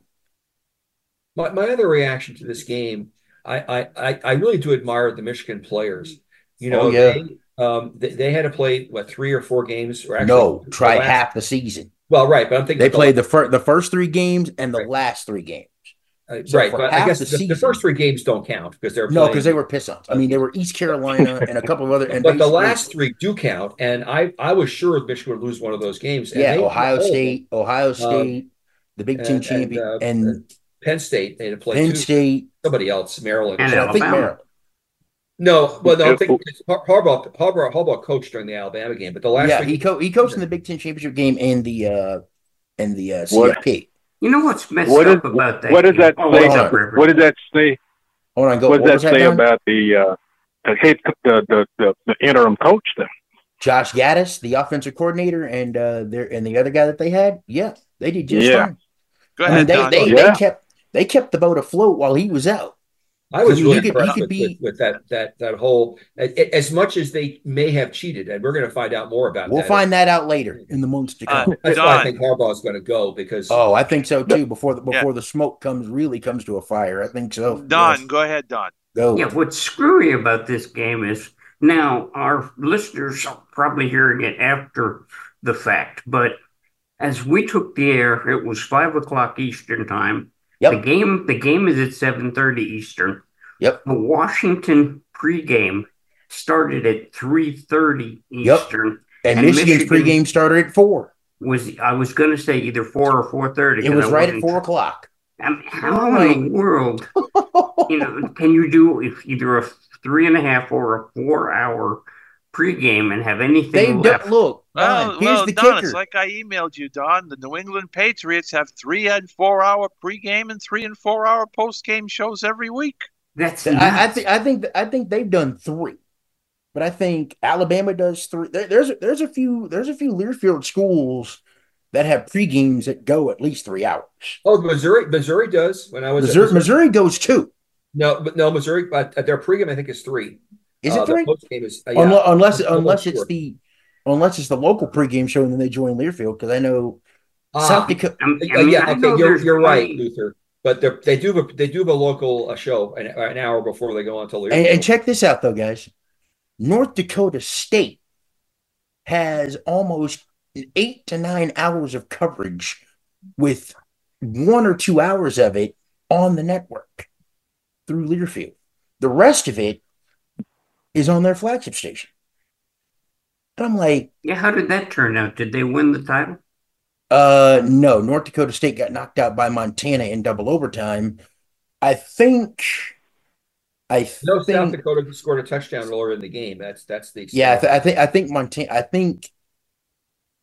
My, my other reaction to this game, I, I, I, really do admire the Michigan players. You know, Oh, yeah. they, um, they, they had to play what three or four games, or actually no, the try last- half the season. Well, right, but I'm thinking They the played the first the first three games and the Right. last three games. Uh, So right, but I guess the the, the first three games don't count because they're No, because they were piss ups. I mean, they were East Carolina and a couple of other. And but the basically- last three do count, and I I was sure Michigan would lose one of those games. and yeah, they- Ohio all of them. State, Ohio State, the Big Ten and, champion, uh, and Penn State they had to play Penn two. State, somebody else, Maryland. And and I think Maryland. No, well, no, I think it's Har- Harbaugh, Harbaugh, Harbaugh coached during the Alabama game, but the last Yeah, three he co- he coached in the Big Ten championship game and the uh and the uh, What- CFP. You know what's messed What is up about that? what does that Oh, say? what's on. What does that say? Hold on, go. What What, does was that that? say Don? about the uh, the head the, the the the interim coach? Then Josh Gaddis, the offensive coordinator, and uh, their and the other guy that they had. Yeah, they did just Yeah. fine. Go I mean, they, they, Yeah. they kept they kept the boat afloat while he was out. I was He really could- he impressed could with, be- with, with that that that whole as much as they may have cheated, and we're going to find out more about it. We'll that. find that out later in the months to Uh, come. That's why I think Harbaugh is going to go because oh, I think so too. Before the Yeah. before the smoke comes really comes to a fire, I think so. Don, Yes. go ahead, Don. go. Yeah, what's screwy about this game is now our listeners are probably hearing it after the fact, but as we took the air, it was five o'clock Eastern time. Yep. The game the game is at seven thirty Eastern. Yep. The Washington pregame started at three thirty Yep. Eastern. And, And Michigan's Michigan- pregame started at four. Was I was going to say either four or four thirty? It was right at four o'clock. I mean, how oh, in the world, you know, can you do if either a three and a half or a four hour pregame and have anything They left? don't look. Well, here's well, the Don, kicker. it's like I emailed you, Don. The New England Patriots have three and four hour pregame and three and four hour postgame shows every week. That's I, I nuts. think I think I think they've done three, but I think Alabama does three. There, there's there's a few there's a few Learfield schools that have pregames that go at least three hours. Oh, Missouri, Missouri does. When I was at Missouri, Missouri goes two. No, but no, Missouri. But their pregame, I think, is three. Is it Uh, three? postgame is uh, yeah. Unless unless, unless it's sure. the unless it's the local pregame show and then they join Learfield because I know Ah. South Dakota. I'm- Uh, I mean, yeah, I okay, you're you're right, Luther. But they're- they do have a, they do have a local uh, show an, an hour before they go on to Learfield. And, and check this out though, guys. North Dakota State has almost eight to nine hours of coverage with one or two hours of it on the network through Learfield. The rest of it is on their flagship station. And I'm like, Yeah, how did that turn out? Did they win the title? uh, no, North Dakota State got knocked out by Montana in double overtime. I think, I no, South think, Dakota scored a touchdown earlier in the game. That's that's the yeah, I, th- I think, I think Montana, I think,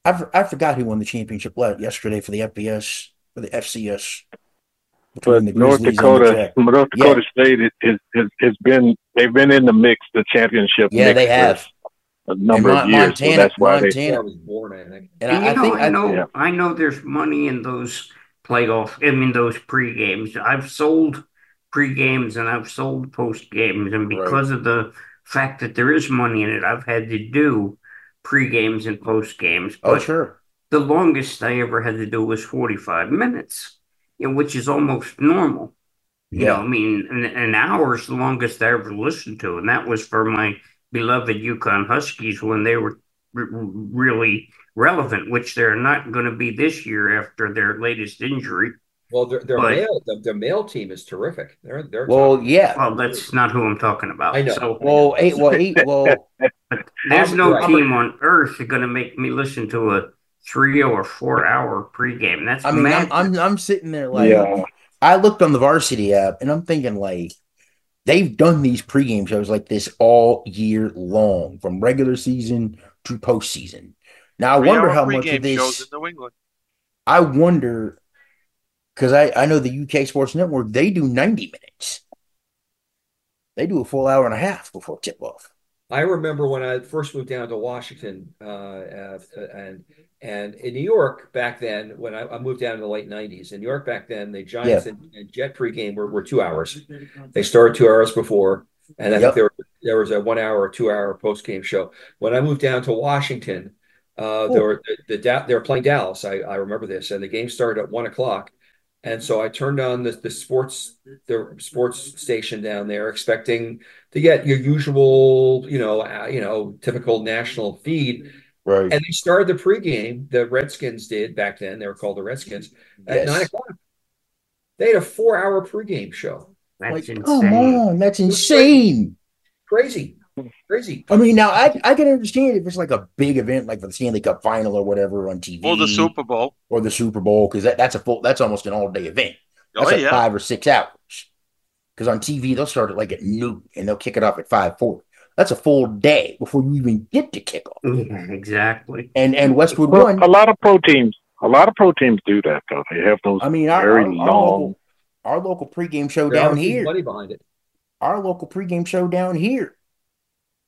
I, for- I forgot who won the championship yesterday for the FBS, for the FCS. But the North Grizzlies and the Dakota, North Yeah. Dakota State is, is, is, has been they've been in the mix, the championship. Yeah, mix they for have. A number And of Mon- years. so Montana- that's why they. Montana- I was born, I think. And And I, you I know, think, I, I, know, yeah. I know there's money in those playoff. I mean, those pre games. I've sold pre games and I've sold post games, and Right. because of the fact that there is money in it, I've had to do pre games and post games. oh, sure. the longest I ever had to do was 45 minutes, you know, which is almost normal. You know, Yeah. I mean, an, an hour is the longest I ever listened to, and that was for my beloved UConn Huskies when they were r- r- really relevant, which they're not going to be this year after their latest injury. Well, their their But- male their, their male team is terrific. They're they're Well, yeah. Well, that's not who I'm talking about. I know. So Well, eight, well, eight, eh, well, but there's no Right. team on earth going to make me listen to a three or four hour pregame. That's I mean, I'm. I'm, I'm sitting there like, Yeah. I looked on the varsity app and I'm thinking like, they've done these pregame shows like this all year long, from regular season to postseason. Now I wonder Three-hour how much of this. shows in New England. I wonder because I, I know the UK Sports Network, they do 90 minutes. They do a full hour and a half before tip off. I remember when I first moved down to Washington, uh, uh, and and in New York back then, when I, I moved down in the late '90s, in New York back then, the Giants and, and Jet pregame were, were two hours. They started two hours before, and I Yep. think there there was a one hour or two hour post game show. When I moved down to Washington, uh, there were the, the they were playing Dallas. I, I remember this, and the game started at one o'clock. And so I turned on the, the sports the sports station down there, expecting to get your usual, you know, uh, you know, typical national feed. Right. And they started the pregame. The Redskins did back then. They were called the Redskins at Yes. nine o'clock. They had a four-hour pregame show. That's Like, come insane. on, that's insane. Crazy, crazy. I mean, now I, I can understand if it's like a big event like the Stanley Cup final or whatever on TV Or the Super Bowl. or the Super Bowl, because that, that's a full that's almost an all day event. Oh, that's Oh, like yeah. five or six hours. Because on TV they'll start it like at noon and they'll kick it off at five forty. That's a full day before you even get to kickoff. Yeah, exactly. And and Westwood Well, won. a lot of pro teams, a lot of pro teams do that though. They have those I mean, our, very our, our local our local pregame show There down here. money behind it. Our local pregame show down here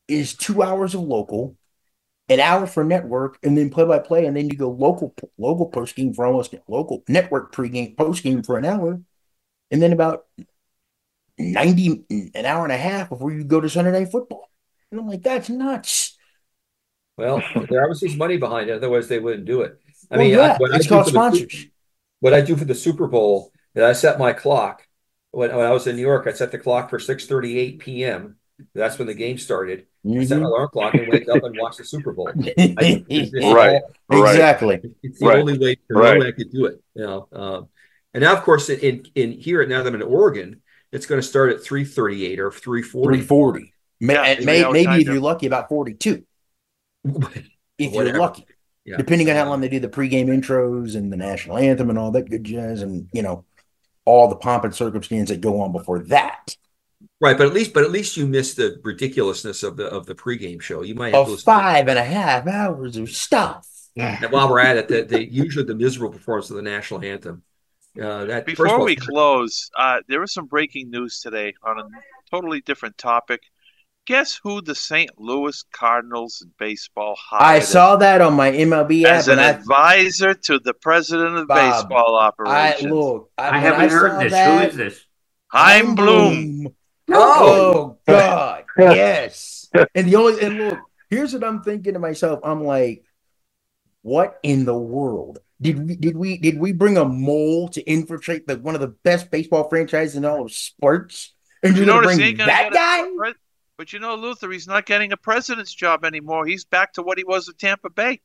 is two hours of local, an hour for network, and then play by play, and then you go local local postgame for almost local network pregame postgame for an hour, and then about ninety an hour and a half before you go to Sunday night football. And I'm like, that's nuts. Well, there obviously is money behind it. Otherwise, they wouldn't do it. I Well, mean, yeah, I, what I it's do called for the Super- sponsors. what I do for the Super Bowl is I set my clock. When, when I was in New York, I set the clock for 6:38 p.m. That's when the game started. I set an Mhm. alarm clock and wake up and watch the Super Bowl. I- it's- it's Right. all- Right. Exactly. It's the Right. only way. The Right. only way I could do it. You know. Um, and now, of course, in in here now that I'm in Oregon, it's going to start at three thirty eight or three forty. 340. May, Yeah, and may, hour maybe time if you're lucky, about 42. If Whatever. you're lucky. Yeah. Depending on how long they do the pregame intros and the national anthem and all that good jazz and, you know, all the pomp and circumstance that go on before that. Right, but at least, but at least you missed the ridiculousness of the of the pregame show. You might have to five and a half hours of stuff. And while we're at it, the, the usually the miserable performance of the national anthem. Uh, that first Before all- we close, uh, there was some breaking news today on a totally different topic. Guess who the St. Louis Cardinals in baseball hired I saw that on my MLB app as an and I, advisor to the president of Bob, baseball I operations. look. I, I haven't saw heard this. that, Who is this? Chaim Bloom. Oh God, yes. And the only and look, here's what I'm thinking to myself. I'm like, what in the world did we did we did we bring a mole to infiltrate the one of the best baseball franchises in all of sports? And You you're gonna bring that guy? a pres- But you know, Luther, he's not getting a president's job anymore. He's back to what he was at Tampa Bay.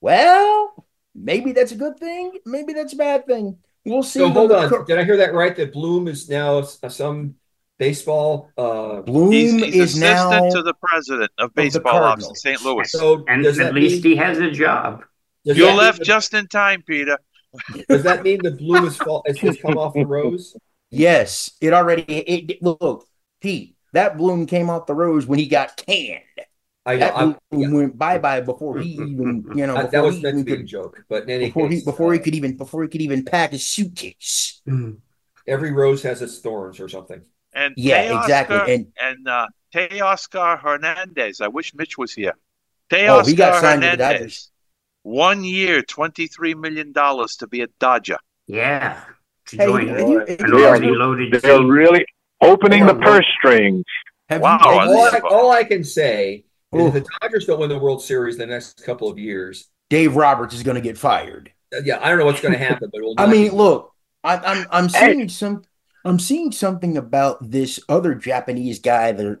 Well, maybe that's a good thing. Maybe that's a bad thing. We'll see. So hold The- on, did I hear that right? That Bloom is now some baseball. Uh, Bloom He's, he's is assistant now to the president of baseball ops in St. Louis. so And at least mean, he has a job. does You left that- just in time, Peter. Does that mean that Bloom is fall, has, has come off the rose? Yes, it already. It, it look, Pete. That bloom came off the rose when he got canned. I know. That I'm, bloom went bye bye before he even, you know, that was meant to even be a could, joke, but in any before he case, before he uh, could even before he could even pack his suitcase. every rose has its thorns or something. And Yeah, Teoscar exactly. And and uh, Teoscar Hernandez. I wish Mitch was here. Oh, Teoscar he got signed to the Dodgers. Hernandez. One year, twenty-three million dollars to be a Dodger. Yeah. To Hey, join have you- have an already loaded They're team. really opening the Hold on, purse strings. have Wow, you, all, I, all I can say is Ooh. if the Dodgers don't win the World Series the next couple of years, Dave Roberts is going to get fired. uh, yeah, I don't know what's going to happen, but it will I mean, be- look, I, I'm I'm Hey. seeing some I'm seeing something about this other Japanese guy. There,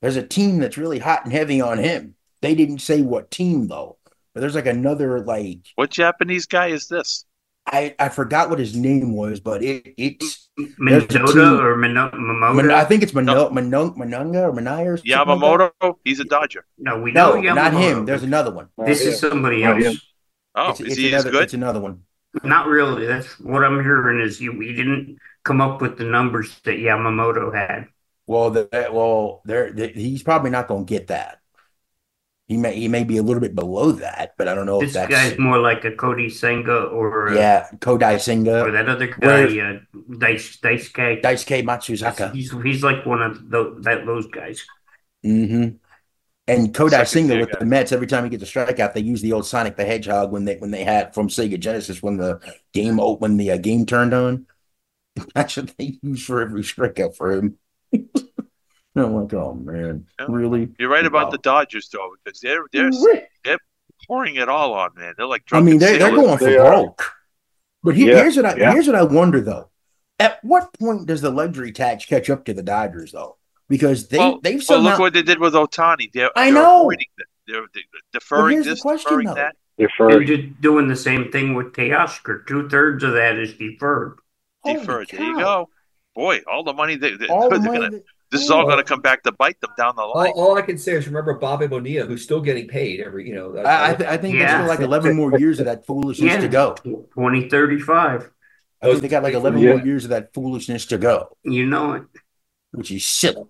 there's a team that's really hot and heavy on him. They didn't say what team though, but there's like another like What Japanese guy is this? I I forgot what his name was, but it it's there's a team- Minnesota or Mino- I think it's Mano, Mano, Manunga or Manaya or something like. Yamamoto. He's a Dodger. no, we know No, not Yamamoto. him. There's another one. This Yeah. is somebody oh, else. Oh, it's, is it's he as another. good? It's another one. Not really. That's what I'm hearing is you we didn't come up with the numbers that Yamamoto had. Well, the, well, there he's probably not going to get that. He may he may be a little bit below that, but I don't know This if that's This guy's more like a Kodai Senga or a, yeah. Kodai Senga or that other guy, Where- uh, Dice Dice K. Daisuke Matsuzaka. He's he's like one of those that those guys. hmm And Kodai Second Senga with the Mets, every time he gets a strikeout, they use the old Sonic the Hedgehog when they when they had from Sega Genesis when the game o- when the uh, game turned on. That's what they use for every strikeout for him. I'm like, oh man, Yeah. really? You're right about Wow. the Dodgers, though, because they're they're Really? pouring it all on, man. They're like I mean, they're they're going for They are. broke. But here, Yeah, here's what I yeah. here's what I wonder though. At what point does the luxury tax catch up to the Dodgers though? Because they well, they've well, look what they did with Ohtani. They're, I they're know. They're, they're deferring here's the this, question, deferring though. that. They're Deferred. just doing the same thing with Teoscar. Two thirds of that is deferred. Holy Deferred. There you go. Boy, all the money they, they, all the they're money gonna, that- this is all going to come back to bite them down the line. all I can say is remember Bobby Bonilla, who's still getting paid every, you know. I, I, th- I think there's Yeah. still like 11 more years of that foolishness Yeah. to go. 2035. I think they got like 11 Yeah. more years of that foolishness to go, You know it. which is silly.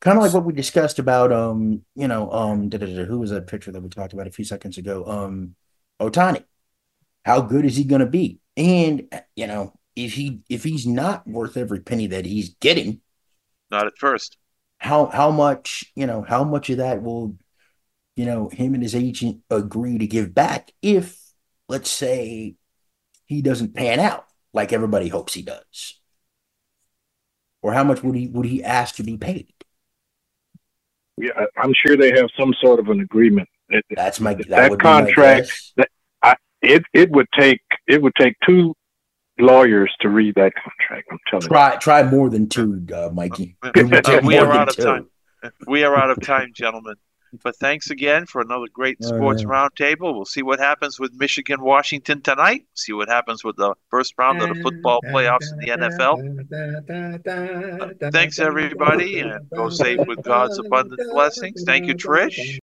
Kind of like what we discussed about, um, you know, um, da, da, da, who was that picture that we talked about a few seconds ago? Um, Ohtani. How good is he going to be? And you know, if he if he's not worth every penny that he's getting, Not at first. how how much you know how much of that will you know him and his agent agree to give back if let's say he doesn't pan out like everybody hopes he does or how much would he would he ask to be paid Yeah, I- I'm sure they have some sort of an agreement. That's my that, That would be my contract- guess. it it would take it would take two lawyers to read that contract. I'm telling try try more than two uh, mikey Uh, It would take we are out of two. time. we are out of time, gentlemen. But thanks again for another great sports right. roundtable. We'll see what happens with Michigan Washington tonight. See what happens with the first round of the football playoffs in the NFL. Thanks everybody, and go safe with God's abundant blessings. Thank you, Trish.